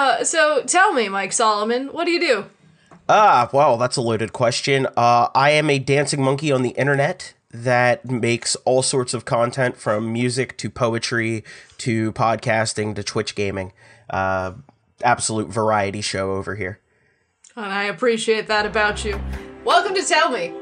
Uh, so tell me, Mike Solomon, what do you do? Ah, well, that's a loaded question. Uh, I am a dancing monkey on the internet that makes all sorts of content from music to poetry to podcasting to Twitch gaming. Uh, absolute variety show over here. And I appreciate that about you. Welcome to Tell Me.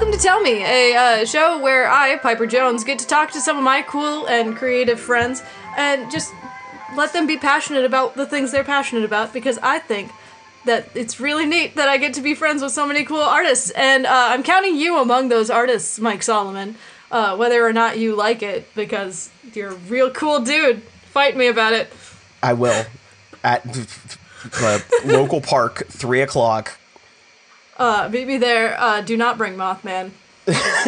Welcome to Tell Me, a uh, show where I, Piper Jones, get to talk to some of my cool and creative friends and just let them be passionate about the things they're passionate about because I think that it's really neat that I get to be friends with so many cool artists. And uh, I'm counting you among those artists, Mike Solomon, uh, whether or not you like it because you're a real cool dude. Fight me about it. I will at the local park, three o'clock. Uh, me there. Uh, do not bring Mothman.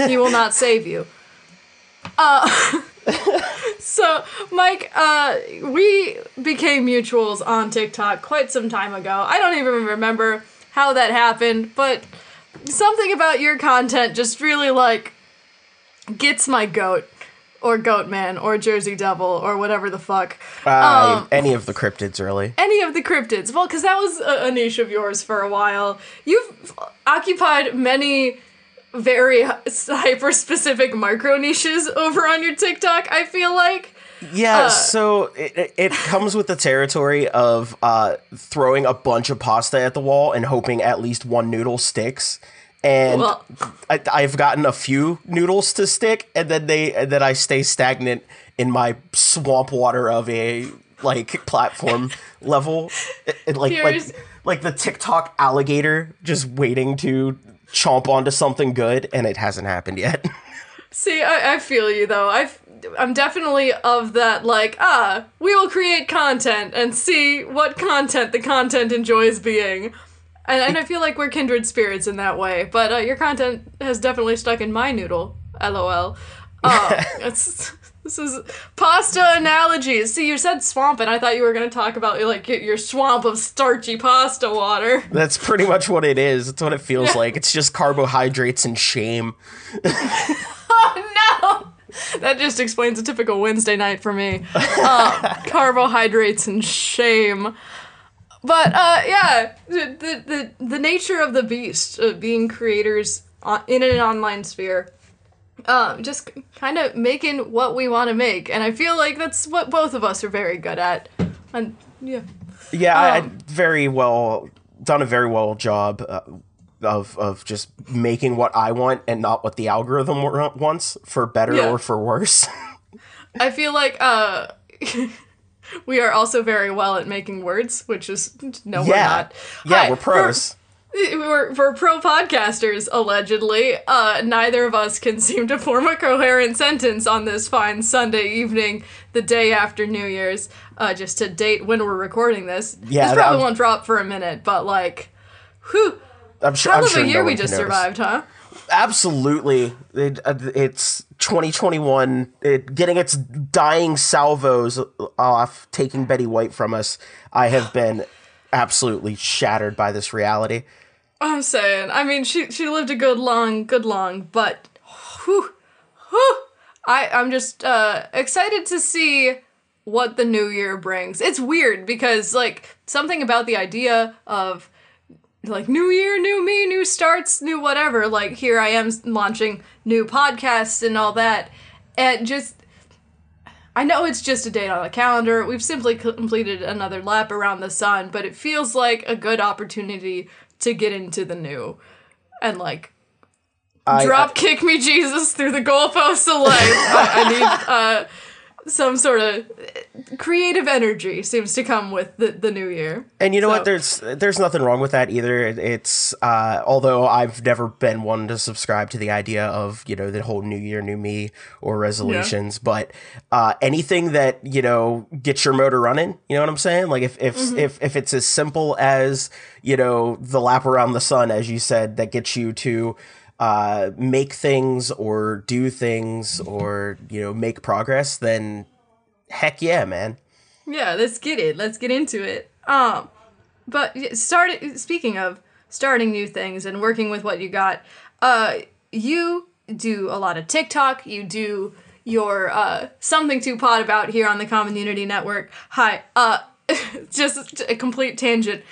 he will not save you. Uh, so, Mike, uh, we became mutuals on TikTok quite some time ago. I don't even remember how that happened, but something about your content just really like gets my goat, or goat man, or Jersey Devil, or whatever the fuck. Uh, Um, any of the cryptids, really. any of the cryptids. Well, because that was a, a niche of yours for a while. You've occupied many very hyper specific micro niches over on your TikTok, I feel like. Yeah, Uh, so it, it- it comes with the territory of uh, throwing a bunch of pasta at the wall and hoping at least one noodle sticks. And Well- I, I've gotten a few noodles to stick, and then they and then I stay stagnant in my swamp water of a like platform level, it like Here's- like like the TikTok alligator just waiting to chomp onto something good, and it hasn't happened yet. See, I, I feel you though. i I'm definitely of that, like, ah, we will create content and see what content the content enjoys being. And, and I feel like we're kindred spirits in that way. But uh, your content has definitely stuck in my noodle. LOL. Uh, it's, this is pasta analogies. See, you said swamp, and I thought you were going to talk about like your- swamp of starchy pasta water. That's pretty much what it is. It's what it feels like. It's just carbohydrates and shame. Oh no! That just explains a typical Wednesday night for me. Uh, carbohydrates and shame. But uh, yeah, the, the the nature of the beast, uh, being creators on, in an online sphere, um, just kind of making what we want to make, and I feel like that's what both of us are very good at. And yeah, Yeah, I, I Um, very well done a very well job uh, of of just making what I want and not what the algorithm wants for better Yeah. or for worse. I feel like uh. We are also very well at making words, which is no, we're not. yeah, Hi, we're pros. we're, we're pro podcasters allegedly uh, neither of us can seem to form a coherent sentence on this fine sunday evening the day after new year's uh, just to date when we're recording this Yeah, this probably won't drop for a minute but like whew I'm sure. hell I'm of sure a no year we just notice. survived huh Absolutely, it, uh, it's 2021. It, getting its dying salvos off, taking Betty White from us. I have been absolutely shattered by this reality. i'm saying i mean she she lived a good long good long but whew, whew, I, i'm just uh, excited to see what the new year brings. It's weird because like something about the idea of like new year, new me, new starts, new whatever. Like here I am launching new podcasts and all that, and just I know it's just a date on the calendar. We've simply completed another lap around the sun, but it feels like a good opportunity to get into the new and like I, drop kick me Jesus through the goalposts of life. I, I need uh some sort of creative energy seems to come with the, the new year. And you know So- what? There's there's nothing wrong with that either. It's uh, although I've never been one to subscribe to the idea of you know the whole New Year, New Me or resolutions, but uh, anything that you know gets your motor running. You know what I'm saying? Like if if if if it's as simple as you know the lap around the sun, as you said, that gets you to uh, make things or do things or you know make progress, then heck yeah, man. Yeah, let's get it. Let's get into it. Um, but start. Speaking of starting new things and working with what you got, uh, you do a lot of TikTok. You do your uh something to pod about here on the Common Unity Network. Hi. Uh, just a complete tangent.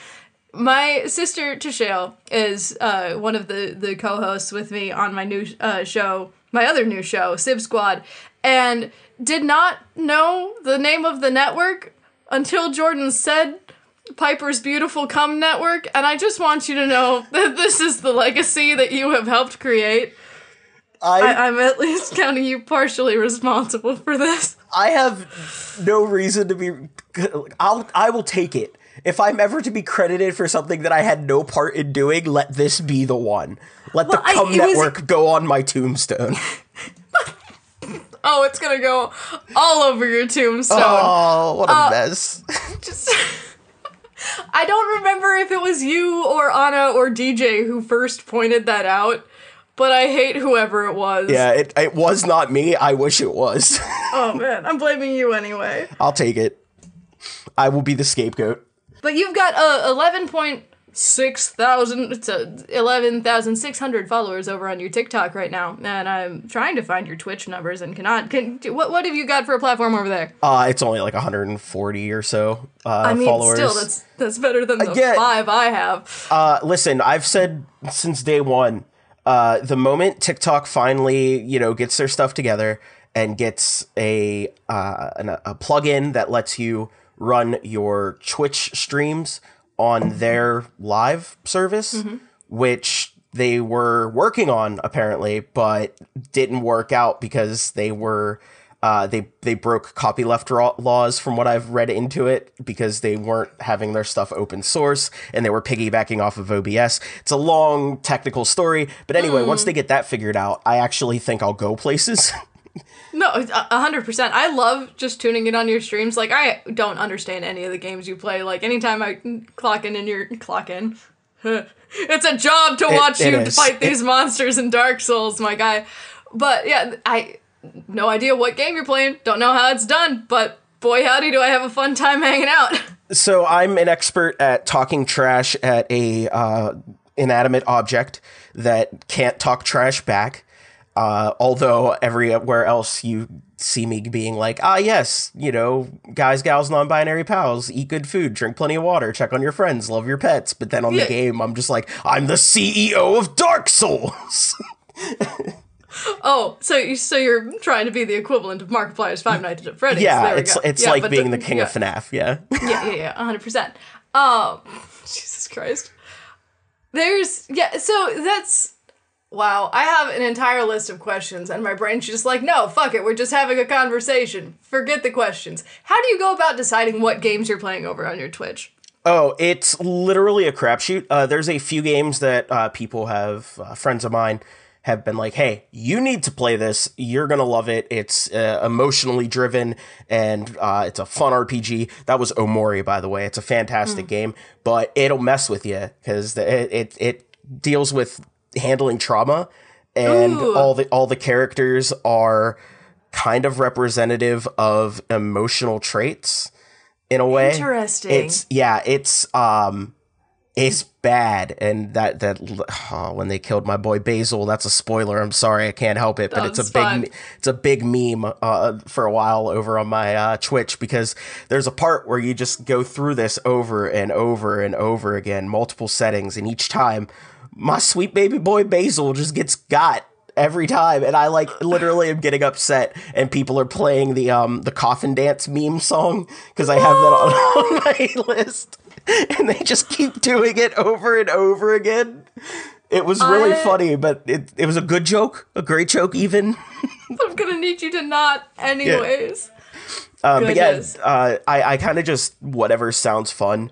My sister Tashale is uh, one of the, the co-hosts with me on my new uh, show, my other new show, Sib Squad, and did not know the name of the network until Jordan said Piper's Beautiful Come Network, and I just want you to know that this is the legacy that you have helped create. I, I'm at least counting you partially responsible for this. I have no reason to be. I'll. I will take it. If I'm ever to be credited for something that I had no part in doing, let this be the one. Let Well, the Cum it was- Network go on my tombstone. Oh, it's gonna go all over your tombstone. Oh, what a Uh, mess! just I don't remember if it was you or Anna or DJ who first pointed that out, but I hate whoever it was. yeah, it, it was not me. I wish it was. Oh man, I'm blaming you anyway. I'll take it. I will be the scapegoat. But you've got uh, 11.6 thousand it's uh, 11,600 followers over on your TikTok right now, and I'm trying to find your Twitch numbers and cannot. Can what what have you got for a platform over there? Uh, it's only like 140 or so uh, I mean, followers. still that's that's better than the five I have. Uh, listen, I've said since day one, uh, the moment TikTok finally, you know, gets their stuff together and gets a uh, an, a plugin that lets you run your Twitch streams on their live service, which they were working on apparently, but didn't work out because they were uh, they they broke copyleft laws from what I've read into it because they weren't having their stuff open source and they were piggybacking off of OBS. It's a long technical story, but anyway, once they get that figured out, I actually think I'll go places. No, hundred percent. I love just tuning in on your streams. Like I don't understand any of the games you play. Like anytime I clock in and you're clock in. it's a job to watch it you is. fight these monsters in Dark Souls, my guy. But yeah, I no idea what game you're playing. Don't know how it's done, but boy howdy do I have a fun time hanging out. so I'm an expert at talking trash at a uh, inanimate object that can't talk trash back. Uh, although everywhere else you see me being like, ah, yes, you know, guys, gals, non-binary pals, eat good food, drink plenty of water, check on your friends, love your pets. But then on Yeah. the game, I'm just like, I'm the CEO of Dark Souls. oh, so you so you're trying to be the equivalent of Markiplier's Five Nights at Freddy's. yeah, There it's go. it's Yeah, like being the, king yeah. of FNAF. Yeah. yeah, yeah, yeah, hundred percent. Um, Jesus Christ. There's yeah, so that's wow. I have an entire list of questions, and my brain's just like, no, fuck it. We're just having a conversation. Forget the questions. How do you go about deciding what games you're playing over on your Twitch? Oh, it's literally a crapshoot. Uh, there's a few games that uh, people have, uh, friends of mine, have been like, hey, you need to play this. You're going to love it. It's uh, emotionally driven and uh, it's a fun RPG. That was Omori, by the way. It's a fantastic game, but it'll mess with you because it, it, it deals with handling trauma and Ooh. all the all the characters are kind of representative of emotional traits in a way. Interesting. It's yeah, it's um it's bad and that that oh, when they killed my boy Basil, that's a spoiler. I'm sorry, I can't help it, but it's That's a big it's a big meme uh, for a while over on my uh, Twitch because there's a part where you just go through this over and over and over again, multiple settings, and each time my sweet baby boy Basil just gets got every time and I like literally am getting upset and people are playing the um the coffin dance meme song because I have that on, on my list and they just keep doing it over and over again. It was really I- funny, but it it was a good joke, a great joke even. I'm gonna need you to not, anyways. Um, but yeah, uh, I, I kind of just whatever sounds fun.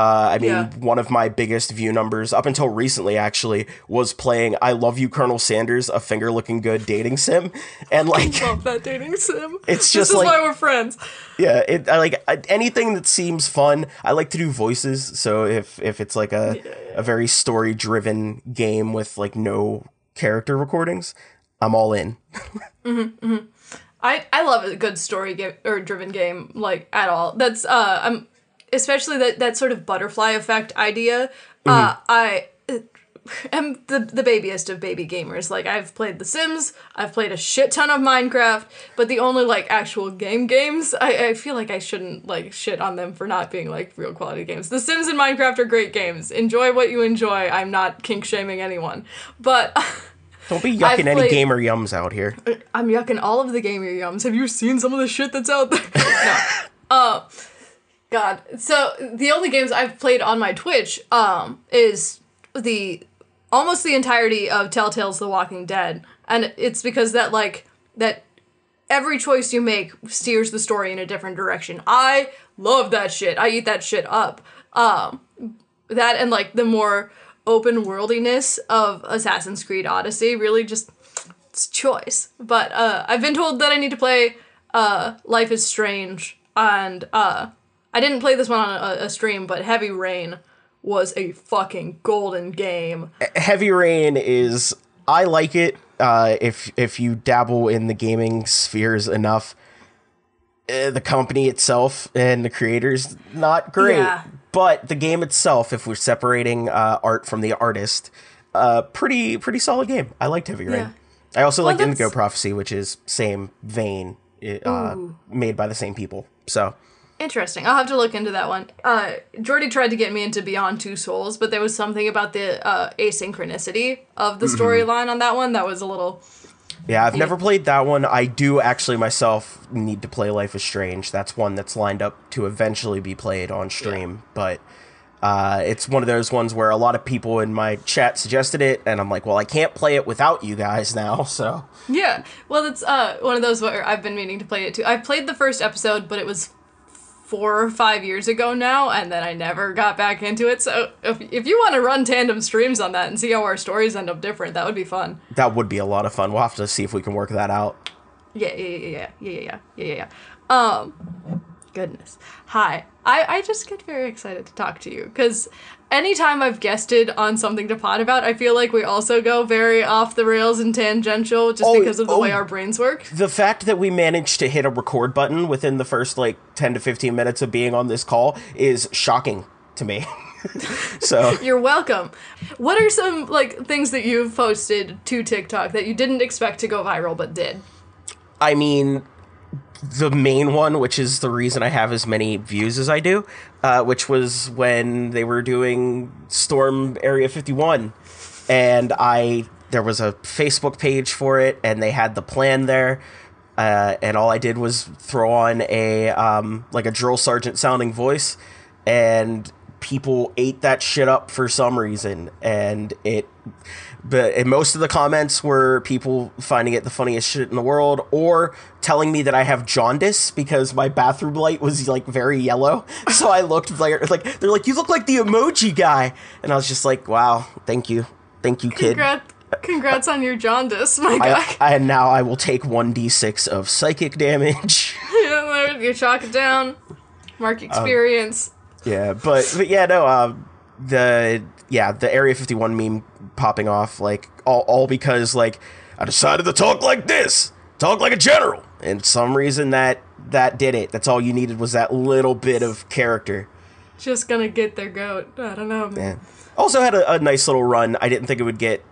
Uh, I mean, Yeah. one of my biggest view numbers up until recently actually was playing "I Love You, Colonel Sanders," a finger-looking good dating sim, and like, I Love that dating sim. It's this just is like- why we're friends. yeah, it I like anything that seems fun. I like to do voices, so if if it's like a a very story-driven game with like no character recordings, I'm all in. I I love a good story game or driven game like at all. That's uh I'm especially that that sort of butterfly effect idea. Uh I am the the babyest of baby gamers. Like I've played The Sims, I've played a shit ton of Minecraft, but the only like actual game games, I, I feel like I shouldn't like shit on them for not being like real quality games. The Sims and Minecraft are great games. Enjoy what you enjoy. I'm not kink shaming anyone. But Don't be I've yucking any played- gamer yums out here. I'm yucking all of the gamer yums. Have you seen some of the shit that's out there? no. Uh, God. So the only games I've played on my Twitch um is the almost the entirety of Telltale's The Walking Dead, and it's because that like that every choice you make steers the story in a different direction. I love that shit. I eat that shit up. Um, that and like the more open worldiness of Assassin's Creed Odyssey really just it's choice. But uh, I've been told that I need to play uh, Life is Strange, and uh, I didn't play this one on a, a stream, but Heavy Rain was a fucking golden game. Heavy Rain is I like it uh, if if you dabble in the gaming spheres enough. Uh, the company itself and the creators not great, Yeah. but the game itself, if we're separating uh, art from the artist, uh, pretty pretty solid game. I liked Heavy Rain. Yeah. I also Well, liked Indigo Prophecy, which is same vein, uh, made by the same people. So Interesting. I'll have to look into that one. Uh, Jordy tried to get me into Beyond Two Souls, but there was something about the uh, asynchronicity of the storyline on that one that was a little. Yeah, I've never played that one. I do actually myself need to play Life is Strange. That's one that's lined up to eventually be played on stream, but uh, it's one of those ones where a lot of people in my chat suggested it, and I'm like, well, I can't play it without you guys now, so. Yeah. Well, it's uh, one of those where I've been meaning to play it too. I've played the first episode, but it was four or five years ago now, and then I never got back into it. So if, if you want to run tandem streams on that and see how our stories end up different, that would be fun. That would be a lot of fun. We'll have to see if we can work that out. Yeah, yeah, yeah, yeah, yeah, yeah, yeah, yeah. Um, goodness. Hi. I, I just get very excited to talk to you because anytime I've guested on something to pod about, I feel like we also go very off the rails and tangential just Oh, because of the way oh. our brains work. The fact that we managed to hit a record button within the first like 10 to 15 minutes of being on this call is shocking to me. so. You're welcome. What are some like things that you've posted to TikTok that you didn't expect to go viral but did? I mean, the main one, which is the reason I have as many views as I do, uh, which was when they were doing Storm Area 51. And I, there was a Facebook page for it, and they had the plan there. Uh, and all I did was throw on a, um, like a drill sergeant sounding voice, and people ate that shit up for some reason. And it, but and most of the comments were people finding it the funniest shit in the world or telling me that I have jaundice because my bathroom light was like very yellow. So I looked like like they're like you look like the emoji guy, and I was just like, wow, thank you, thank you, kid. Congrats, congrats on your jaundice, my guy. I, I now I will take one d six of psychic damage. Yeah, you chalk it down. Mark experience. Yeah, but but yeah, no, um, the yeah the Area Fifty One meme popping off like all all because like I decided to talk like this, talk like a general, and some reason that that did it. That's all you needed was that little bit of character. Just gonna get their goat. I don't know, man. Yeah. Also had a, a nice little run. I didn't think it would get.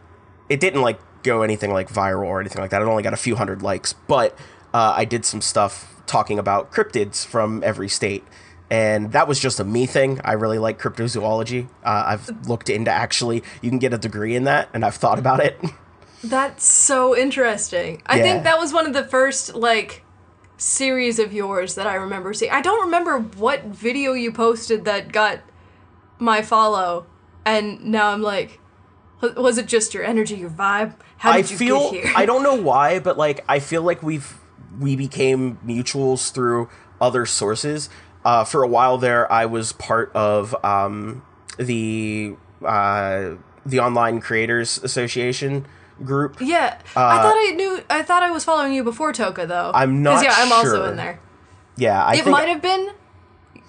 It didn't like go anything like viral or anything like that. It only got a few hundred likes, but uh, I did some stuff talking about cryptids from every state. And that was just a me thing. I really like cryptozoology. Uh, I've looked into actually, you can get a degree in that, and I've thought about it. That's so interesting. I Yeah. think that was one of the first like series of yours that I remember seeing. I don't remember what video you posted that got my follow, and now I'm like, was it just your energy, your vibe? How I did you feel get here? I don't know why, but like I feel like we've we became mutuals through other sources. Uh, for a while there, I was part of um, the uh, the Online Creators Association group. Yeah, I thought I knew. I thought I was following you before Toka, though. Uh, I'm not Yeah, I'm also in there. Yeah, I It might have been.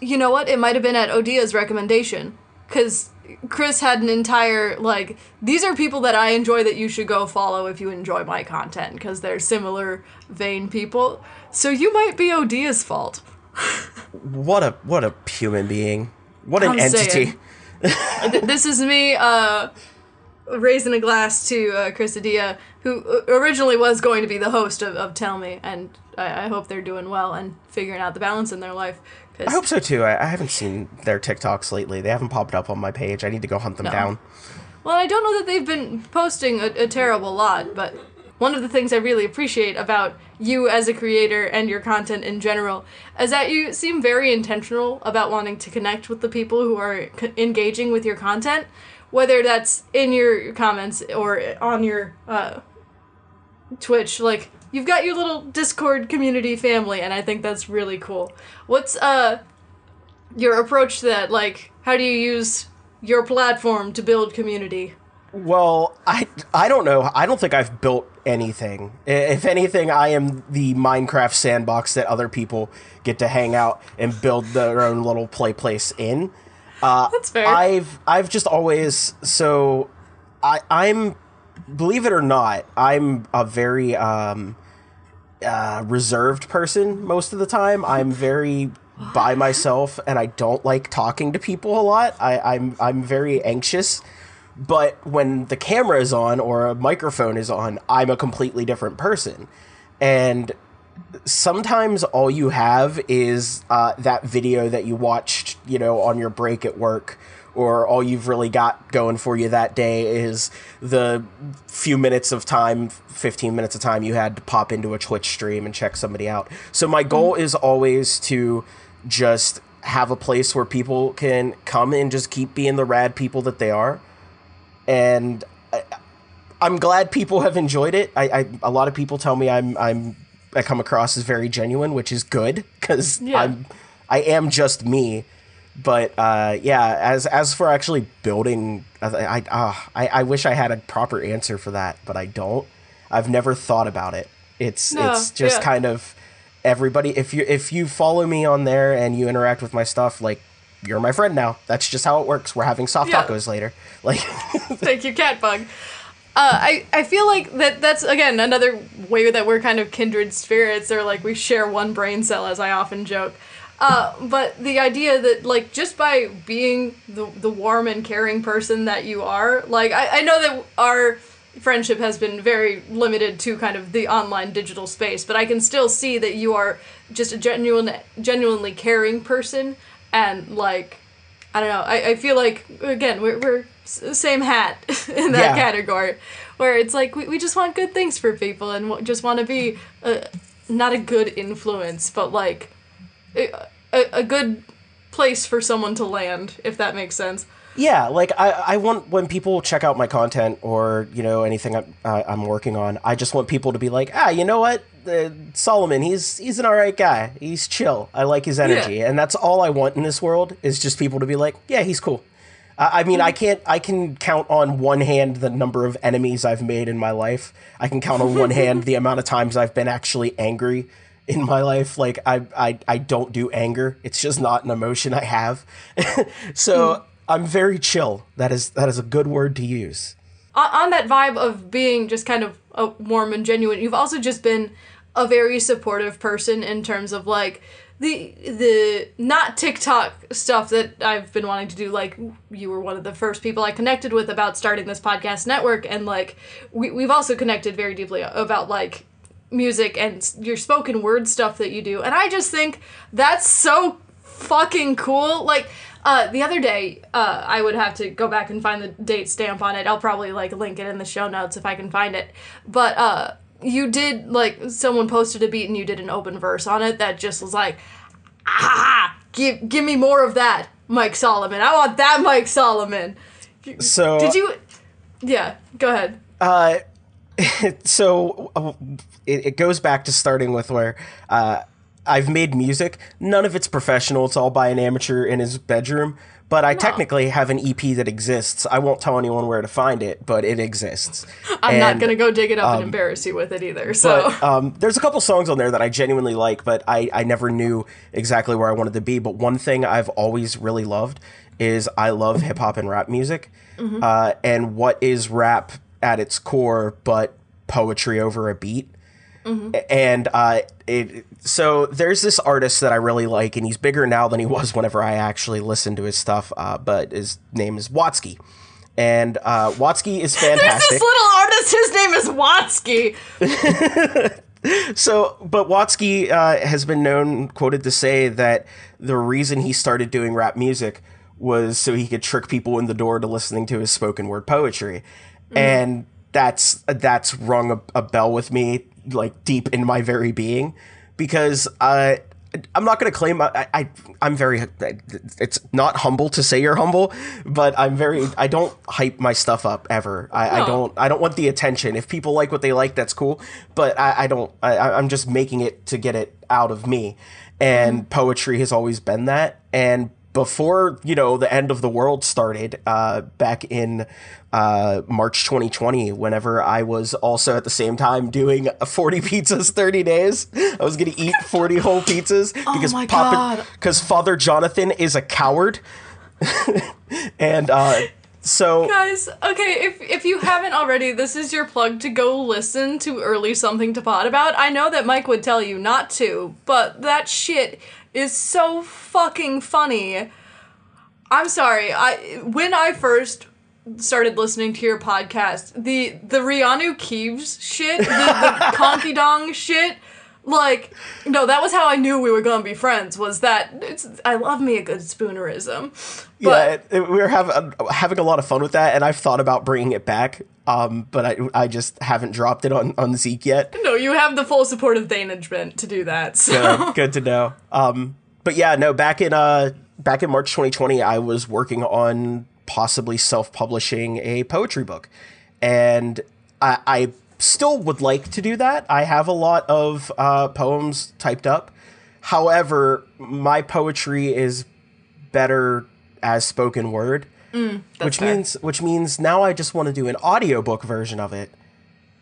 You know what? It might have been at Odia's recommendation, because Chris had an entire like. These are people that I enjoy that you should go follow if you enjoy my content, because they're similar vein people. So you might be Odia's fault. What a what a human being. What an I'm entity. this is me uh, raising a glass to uh, Chris Adia, who uh, originally was going to be the host of, of Tell Me, and I, I hope they're doing well and figuring out the balance in their life. I hope so too. I, I haven't seen their TikToks lately. They haven't popped up on my page. I need to go hunt them No. down. Well, I don't know that they've been posting a, a terrible lot, but one of the things I really appreciate about you as a creator and your content in general is that you seem very intentional about wanting to connect with the people who are c- engaging with your content, whether that's in your comments or on your uh, Twitch. Like, you've got your little Discord community family, and I think that's really cool. What's uh your approach to that? Like, how do you use your platform to build community? Well, I I don't know. I don't think I've built anything. If anything, I am the Minecraft sandbox that other people get to hang out and build their own little play place in. That's fair. I've I've just always so I I'm believe it or not, I'm a very um uh reserved person most of the time. I'm very by myself and I don't like talking to people a lot. I, I'm I'm very anxious. But when the camera is on or a microphone is on, I'm a completely different person. And sometimes all you have is uh, that video that you watched, you know, on your break at work, or all you've really got going for you that day is the few minutes of time, 15 minutes of time you had to pop into a Twitch stream and check somebody out. So my goal is always to just have a place where people can come and just keep being the rad people that they are. And I, I'm glad people have enjoyed it. I, I a lot of people tell me I'm I'm I come across as very genuine, which is good because Yeah. I'm I am just me. But uh, yeah, as as for actually building, I I, uh, I I wish I had a proper answer for that, but I don't. I've never thought about it. It's No, it's just yeah. kind of everybody. If you if you follow me on there and you interact with my stuff, like you're my friend now. That's just how it works. We're having soft Yeah. tacos later. Like Thank you, Catbug. Uh, I, I feel like that that's again another way that we're kind of kindred spirits or like we share one brain cell as I often joke. Uh, but the idea that like just by being the the warm and caring person that you are, like I, I know that our friendship has been very limited to kind of the online digital space, but I can still see that you are just a genuine genuinely caring person and like I don't know. I, I feel like again we're we're same hat in that Yeah. category, where it's like we, we just want good things for people and w- just want to be a, not a good influence, but like a, a, a good place for someone to land, if that makes sense. Yeah, like I, I want when people check out my content or you know anything I'm, uh, I'm working on, I just want people to be like, ah, you know what, uh, Solomon, he's he's an alright guy. He's chill. I like his energy, and that's all I want in this world is just people to be like, yeah, he's cool. I I mean, I can't. I can count on one hand the number of enemies I've made in my life. I can count on one hand the amount of times I've been actually angry in my life. Like I, I, I don't do anger. It's just not an emotion I have. so I'm very chill. That is that is a good word to use. on, that vibe of being just kind of a warm and genuine, you've also just been a very supportive person in terms of like the the not TikTok stuff that I've been wanting to do. Like you were one of the first people I connected with about starting this podcast network, and like we we've also connected very deeply about like music and your spoken word stuff that you do, and I just think that's so fucking cool. Like uh, the other day, uh, I would have to go back and find the date stamp on it. I'll probably like link it in the show notes if I can find it. But uh, you did like someone posted a beat and you did an open verse on it that just was like, ah, give give me more of that, Mike Solomon. I want that, Mike Solomon. So Did you? Yeah, go ahead. Uh, so uh, it, it goes back to starting with where uh, I've made music. None of it's professional. It's all by an amateur in his bedroom. But I technically have an EP that exists. I won't tell anyone where to find it, but it exists. I'm not gonna go dig it up and embarrass you with it either. So but um, there's a couple songs on there that I genuinely like, but I, I never knew exactly where I wanted to be. But one thing I've always really loved is I love hip hop and rap music. Uh, and what is rap at its core but poetry over a beat? And uh, it so there's this artist that I really like, and he's bigger now than he was whenever I actually listened to his stuff. Uh, but his name is Watsky, and uh, Watsky is fantastic. there's this little artist. His name is Watsky. So, but Watsky uh, has been known, quoted to say that the reason he started doing rap music was so he could trick people in the door to listening to his spoken word poetry, and that's that's rung a, a bell with me like deep in my very being, because uh, I'm not going to claim I, I I'm very it's not humble to say you're humble, but I'm very I don't hype my stuff up ever. I, I don't I don't want the attention. If people like what they like, that's cool. But I, I don't. I, I- I'm just making it to get it out of me. And poetry has always been that. And before you know the end of the world started, uh, back in uh, March 2020, whenever I was also at the same time doing 40 pizzas 30 days, I was gonna eat 40 whole pizzas because my God. because Father Jonathan is a coward. and uh, so Guys, okay, if if you haven't already, this is your plug to go listen to early something to pod about. I know that Mike would tell you not to, but that shit is so fucking funny. I'm sorry. I when I first started listening to your podcast, the the Rihanna Keeves shit, the, the Conky Dong shit, like no, that was how I knew we were gonna be friends. Was that it's, I love me a good spoonerism, but yeah, it, it- we were having uh, having a lot of fun with that, and I've thought about bringing it back, um, but I I just haven't dropped it on on Zeke yet. No, you have the full support of management to do that. So Good, good to know. Um, but yeah, no, back in uh back in March 2020, I was working on possibly self publishing a poetry book, and I, I still would like to do that. I have a lot of uh, poems typed up. However, my poetry is better as spoken word. Which fair. means which means now I just want to do an audiobook version of it.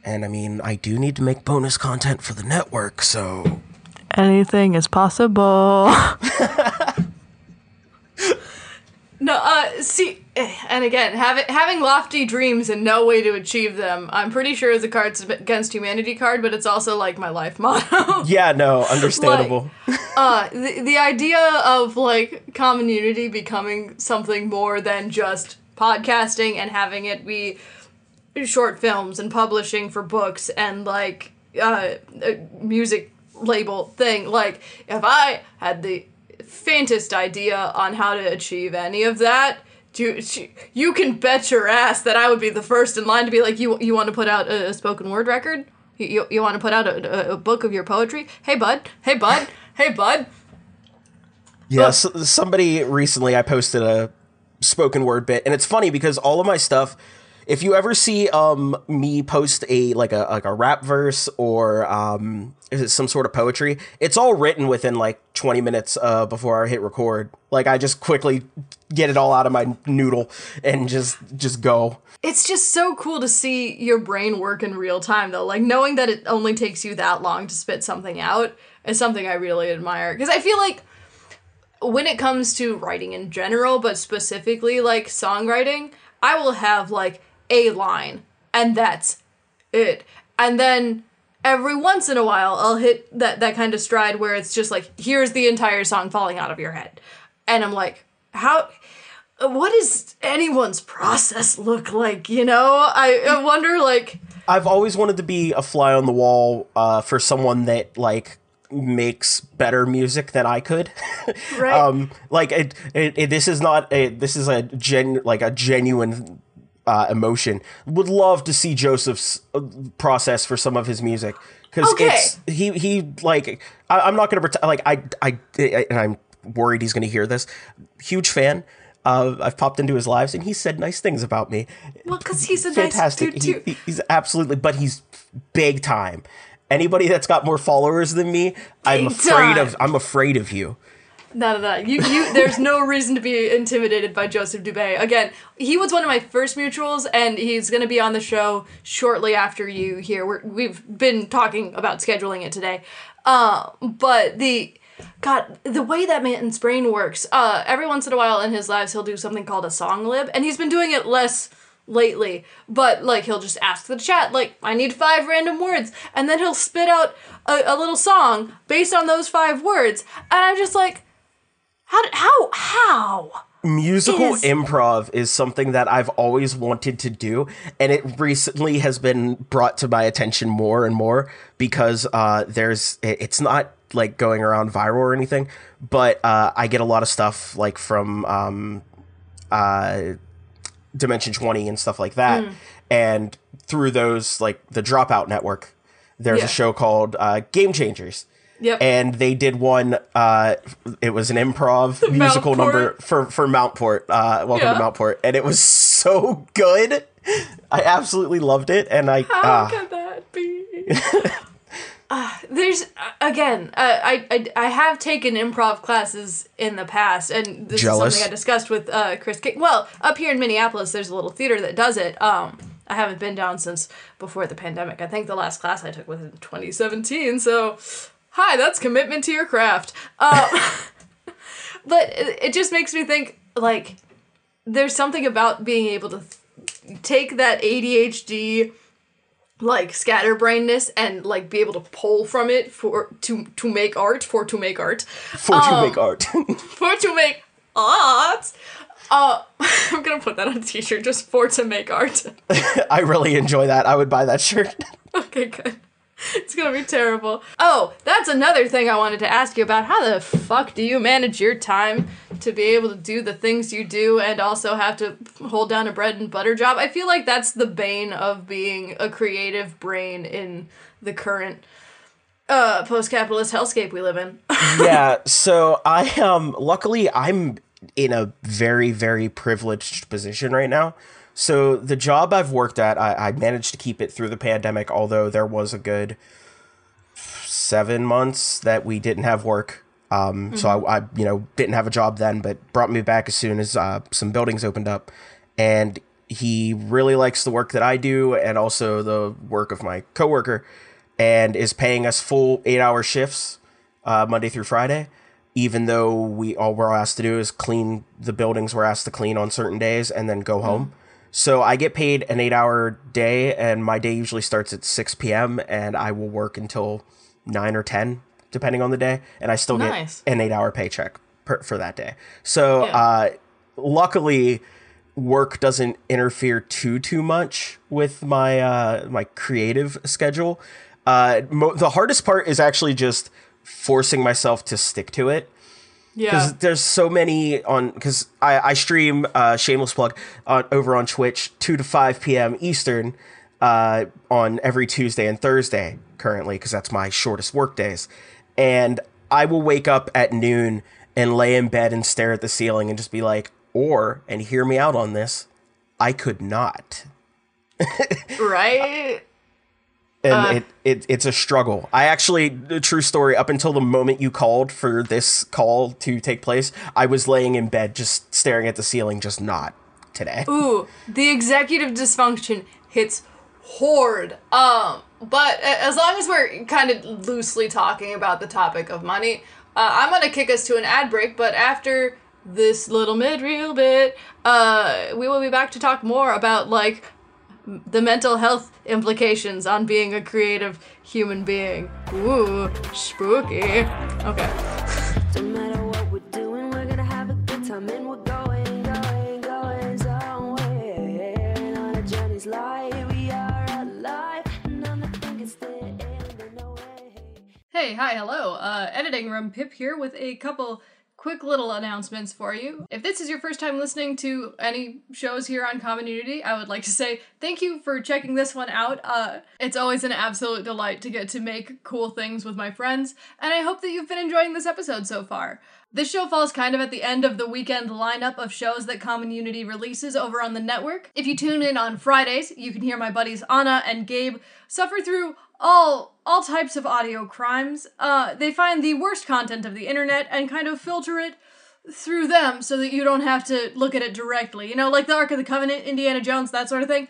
And I mean, I do need to make bonus content for the network, so anything is possible. no, uh, see, and again, having having lofty dreams and no way to achieve them, I'm pretty sure is a Cards Against Humanity card, but it's also like my life motto. yeah, no, understandable. uh, the, the idea of like common unity becoming something more than just podcasting and having it be short films and publishing for books and like uh, a music label thing. Like, if I had the faintest idea on how to achieve any of that, you, you can bet your ass that I would be the first in line to be like, you, you want to put out a, a spoken word record? You, you, you want to put out a, a, a book of your poetry? Hey, bud. Hey, bud. hey, bud. Yeah, s somebody recently I posted a spoken word bit, and it's funny because all of my stuff. If you ever see um me post a like a like a rap verse or um is it some sort of poetry, it's all written within like 20 minutes uh before I hit record. Like I just quickly get it all out of my noodle and just just go. It's just so cool to see your brain work in real time, though. Like, knowing that it only takes you that long to spit something out is something I really admire. Because I feel like when it comes to writing in general, but specifically like songwriting, I will have like a line, and that's it. And then every once in a while, I'll hit that, that kind of stride where it's just like, here's the entire song falling out of your head. And I'm like, how what does anyone's process look like you know i, I wonder like I've always wanted to be a fly on the wall uh, for someone that like makes better music than I could. right um, like it, it, it, this is not a this is a gen like a genuine uh, emotion. Would love to see Joseph's uh, process for some of his music because Okay. it's he he like I, I'm not gonna pretend like I I and I'm worried he's gonna hear this. Huge fan. Uh, I've popped into his lives and he said nice things about me well because he's a fantastic. nice dude too he- he's absolutely, but he's big time. Anybody that's got more followers than me, I'm Big afraid time. of. I'm afraid of you. No, no, no. You, you. There's no reason to be intimidated by Joseph Dubé. Again, he was one of my first mutuals, and he's going to be on the show shortly after you here. We're, we've been talking about scheduling it today, uh, but the God, the way that man's brain works. Uh, every once in a while in his lives, he'll do something called a song lib, and he's been doing it less lately. But like, he'll just ask the chat, like, "I need five random words," and then he'll spit out a, a little song based on those five words, and I'm just like. How did, how how? musical is- improv is something that I've always wanted to do, and it recently has been brought to my attention more and more because uh, there's it- it's not like going around viral or anything, but uh, I get a lot of stuff like from um, uh, Dimension Twenty and stuff like that, Mm. and through those like the Dropout Network, there's Yeah. a show called uh, Game Changers Yep. and they did one uh it was an improv musical Mountport. number for for mountport uh welcome Yeah. to mountport and it was so good i absolutely loved it and i how uh, can that be? uh, there's again, uh, I, I I have taken improv classes in the past, and this Jealous? is something I discussed with uh, Chris. King. Well, up here in Minneapolis, there's a little theater that does it. Um, I haven't been down since before the pandemic. I think the last class I took was in 2017. So, hi, that's commitment to your craft. Uh, but it, it just makes me think like there's something about being able to th- take that ADHD like scatterbrainness and like be able to pull from it for to to make art for to make art. For to um, make art. for to make art. Uh i'm gonna put that on a t-shirt just for to make art. I really enjoy that. I would buy that shirt. Okay good it's gonna be terrible. Oh that's another thing i wanted to ask you about. How the fuck do you manage your time to be able to do the things you do and also have to hold down a bread and butter job? I feel like that's the bane of being a creative brain in the current uh post-capitalist hellscape we live in. Yeah so i um luckily i'm in a very very privileged position right now so the job i've worked at I, I managed to keep it through the pandemic although there was a good seven months that we didn't have work. Um so I, I you know didn't have a job then but brought me back as soon as uh, some buildings opened up. And he really likes the work that i do and also the work of my coworker and is paying us full eight hour shifts uh, Monday through Friday, even though we all we're asked to do is clean the buildings we're asked to clean on certain days and then go home. So I get paid an eight hour day, and my day usually starts at 6 p.m. and I will work until 9 or 10, depending on the day, and I still Nice. get an eight hour paycheck per, for that day. So Yeah. uh, luckily, work doesn't interfere too too much with my uh, my creative schedule. Uh, mo- the hardest part is actually just forcing myself to stick to it yeah because there's so many on because I, I stream uh, shameless plug on over on Twitch two to five p.m. Eastern uh, on every Tuesday and Thursday currently because that's my shortest work days, and I will wake up at noon and lay in bed and stare at the ceiling and just be like, or and hear me out on this, I could not. right and Uh. it, it it's a struggle. I actually, the true story, up until the moment you called for this call to take place, I was laying in bed just staring at the ceiling, just not today. Ooh, the executive dysfunction hits hard. Um, but as long as we're kind of loosely talking about the topic of money, uh, I'm gonna kick us to an ad break. But after this little mid-reel bit, uh, we will be back to talk more about like the mental health implications on being a creative human being. Ooh, spooky. Okay. No matter what we're doing, we're gonna have a good time and we're going, going, going somewhere. And on a journey's light, we are alive. None of think it's the end, no way. Hey, hi, hello. Uh, editing room Pip here with a couple quick little announcements for you. If this is your first time listening to any shows here on Common Unity, I would like to say thank you for checking this one out. Uh, it's always an absolute delight to get to make cool things with my friends, and I hope that you've been enjoying this episode so far. This show falls kind of at the end of the weekend lineup of shows that Common Unity releases over on the network. If you tune in on Fridays, you can hear my buddies Anna and Gabe suffer through all all types of audio crimes. Uh, they find the worst content of the internet and kind of filter it through them so that you don't have to look at it directly. You know, like the Ark of the Covenant, Indiana Jones, that sort of thing.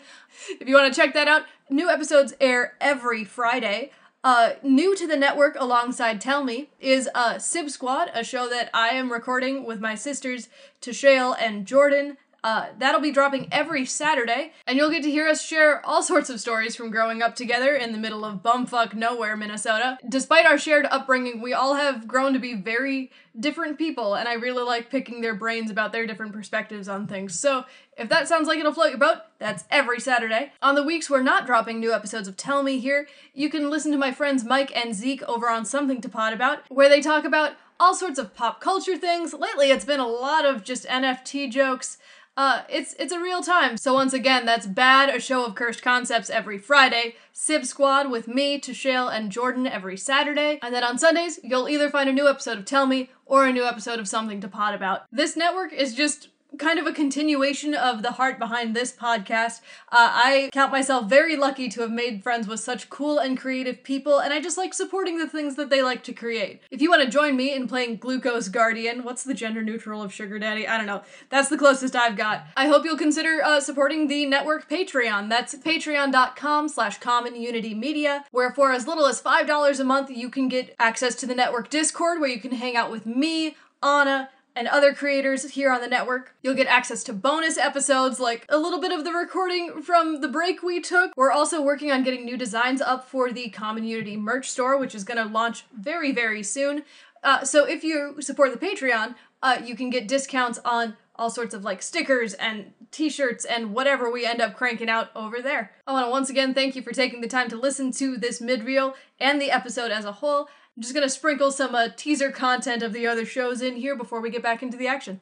If you want to check that out, new episodes air every Friday. Uh, new to the network alongside Tell Me is uh, Sib Squad, a show that I am recording with my sisters Tashale and Jordan. Uh, that'll be dropping every Saturday, and you'll get to hear us share all sorts of stories from growing up together in the middle of bumfuck nowhere, Minnesota. Despite our shared upbringing, we all have grown to be very different people, and I really like picking their brains about their different perspectives on things. So, if that sounds like it'll float your boat, that's every Saturday. On the weeks we're not dropping new episodes of Tell Me here, you can listen to my friends Mike and Zeke over on Something to Pod About, where they talk about all sorts of pop culture things. Lately, it's been a lot of just NFT jokes. Uh, it's it's a real time. So once again, that's Bad, a show of cursed concepts every Friday. Sib Squad with me, Tashale, and Jordan every Saturday. And then on Sundays, you'll either find a new episode of Tell Me or a new episode of Something to Pod About. This network is just kind of a continuation of the heart behind this podcast. Uh, I count myself very lucky to have made friends with such cool and creative people, and I just like supporting the things that they like to create. If you want to join me in playing Glucose Guardian, what's the gender neutral of Sugar Daddy? I don't know. That's the closest I've got. I hope you'll consider uh, supporting the network Patreon. That's patreon.com slash common unity media, where for as little as $5 a month, you can get access to the network Discord, where you can hang out with me, Anna, and other creators here on the network. You'll get access to bonus episodes, like a little bit of the recording from the break we took. We're also working on getting new designs up for the Common Unity merch store, which is going to launch very, very soon. Uh, so if you support the Patreon, uh, you can get discounts on all sorts of like stickers and t-shirts and whatever we end up cranking out over there. I want to once again thank you for taking the time to listen to this mid-reel and the episode as a whole. I'm just gonna sprinkle some uh, teaser content of the other shows in here before we get back into the action.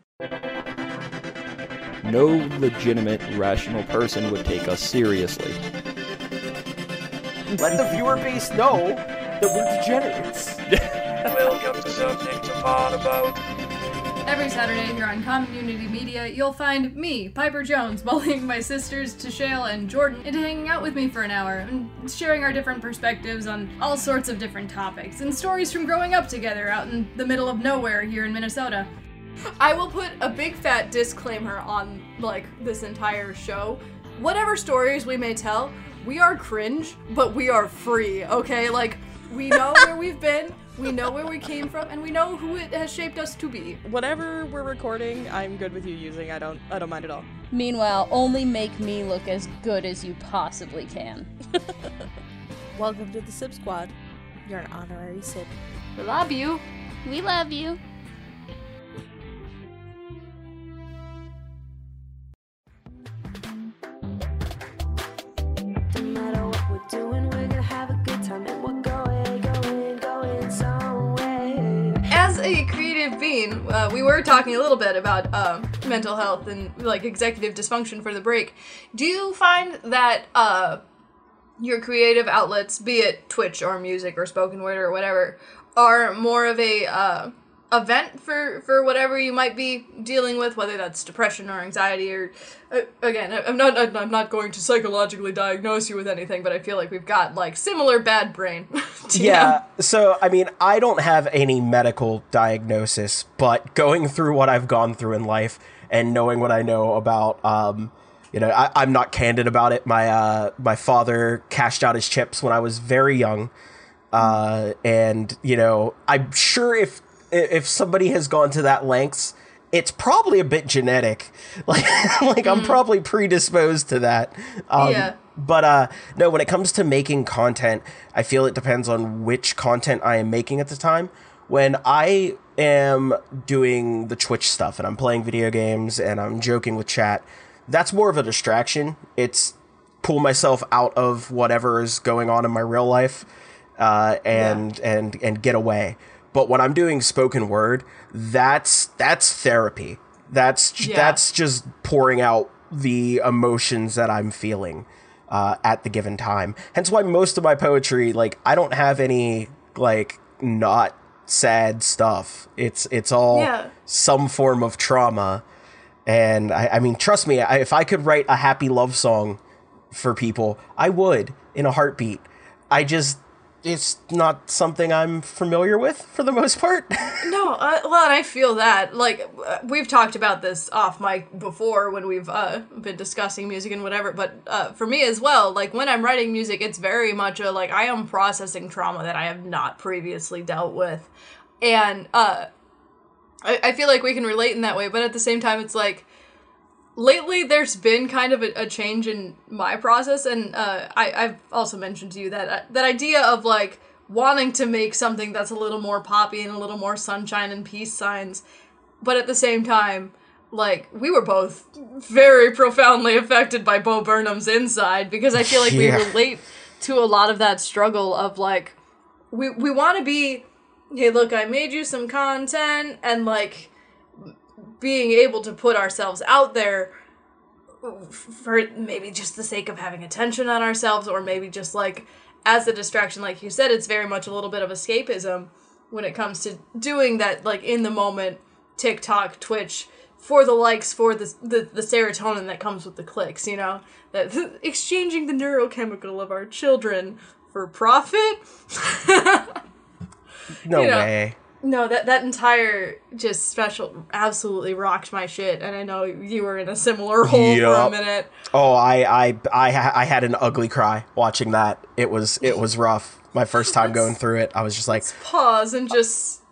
No legitimate, rational person would take us seriously. Let the viewer base know that we're degenerates. Welcome to something to pod about. Every Saturday here on Common Unity Media, you'll find me, Piper Jones, bullying my sisters Tashale and Jordan into hanging out with me for an hour and sharing our different perspectives on all sorts of different topics and stories from growing up together out in the middle of nowhere here in Minnesota. I will put a big fat disclaimer on like this entire show. Whatever stories we may tell, we are cringe, but we are free, okay? Like we know where we've been, we know where we came from, and we know who it has shaped us to be. whatever we're recording, I'm good with you using. I don't I don't mind at all. Meanwhile, only make me look as good as you possibly can. Welcome to the Sib Squad. You're an honorary Sib. We love you. We love you. A creative being, uh, we were talking a little bit about uh, mental health and like executive dysfunction for the break. Do you find that uh, your creative outlets, be it Twitch or music or spoken word or whatever, are more of a uh, event for for whatever you might be dealing with, whether that's depression or anxiety or uh, again, I'm not I'm not going to psychologically diagnose you with anything, but I feel like we've got like similar bad brain. Yeah. So, I mean, I don't have any medical diagnosis, but going through what I've gone through in life and knowing what I know about, um, you know, I, I'm not candid about it. My uh, my father cashed out his chips when I was very young, uh, and you know, I'm sure if if somebody has gone to that lengths, it's probably a bit genetic. Like, like I'm probably predisposed to that. Um, Yeah. But uh, no, when it comes to making content, I feel it depends on which content I am making at the time. When I am doing the Twitch stuff and I'm playing video games and I'm joking with chat, that's more of a distraction. It's pull myself out of whatever is going on in my real life uh, and and and get away. But when I'm doing spoken word, that's that's therapy. That's Yeah. that's just pouring out the emotions that I'm feeling uh, at the given time. Hence why most of my poetry, like I don't have any like not sad stuff. It's it's all Yeah. some form of trauma. And I, I mean, trust me, I, if I could write a happy love song for people, I would in a heartbeat. I just, it's not something I'm familiar with for the most part. No, uh, well, and I feel that. Like, uh, we've talked about this off mic before when we've uh, been discussing music and whatever, but uh, for me as well, like, when I'm writing music, it's very much a, like, I am processing trauma that I have not previously dealt with. And, uh, I, I feel like we can relate in that way, but at the same time, it's like, lately there's been kind of a, a change in my process and uh, I, i've also mentioned to you that uh, that idea of like wanting to make something that's a little more poppy and a little more sunshine and peace signs but at the same time like we were both very profoundly affected by bo burnham's inside because i feel like Yeah. we relate to a lot of that struggle of like we, we want to be hey look i made you some content and like being able to put ourselves out there for maybe just the sake of having attention on ourselves or maybe just like as a distraction like you said it's very much a little bit of escapism when it comes to doing that like in the moment tiktok twitch for the likes for the, the the serotonin that comes with the clicks you know that exchanging the neurochemical of our children for profit no You know. way. No, that that entire just special absolutely rocked my shit, and I know you were in a similar hole for a minute. Oh, I, I, I, I had an ugly cry watching that. It was, it was rough. My first time going through it, I was just like, Pause and just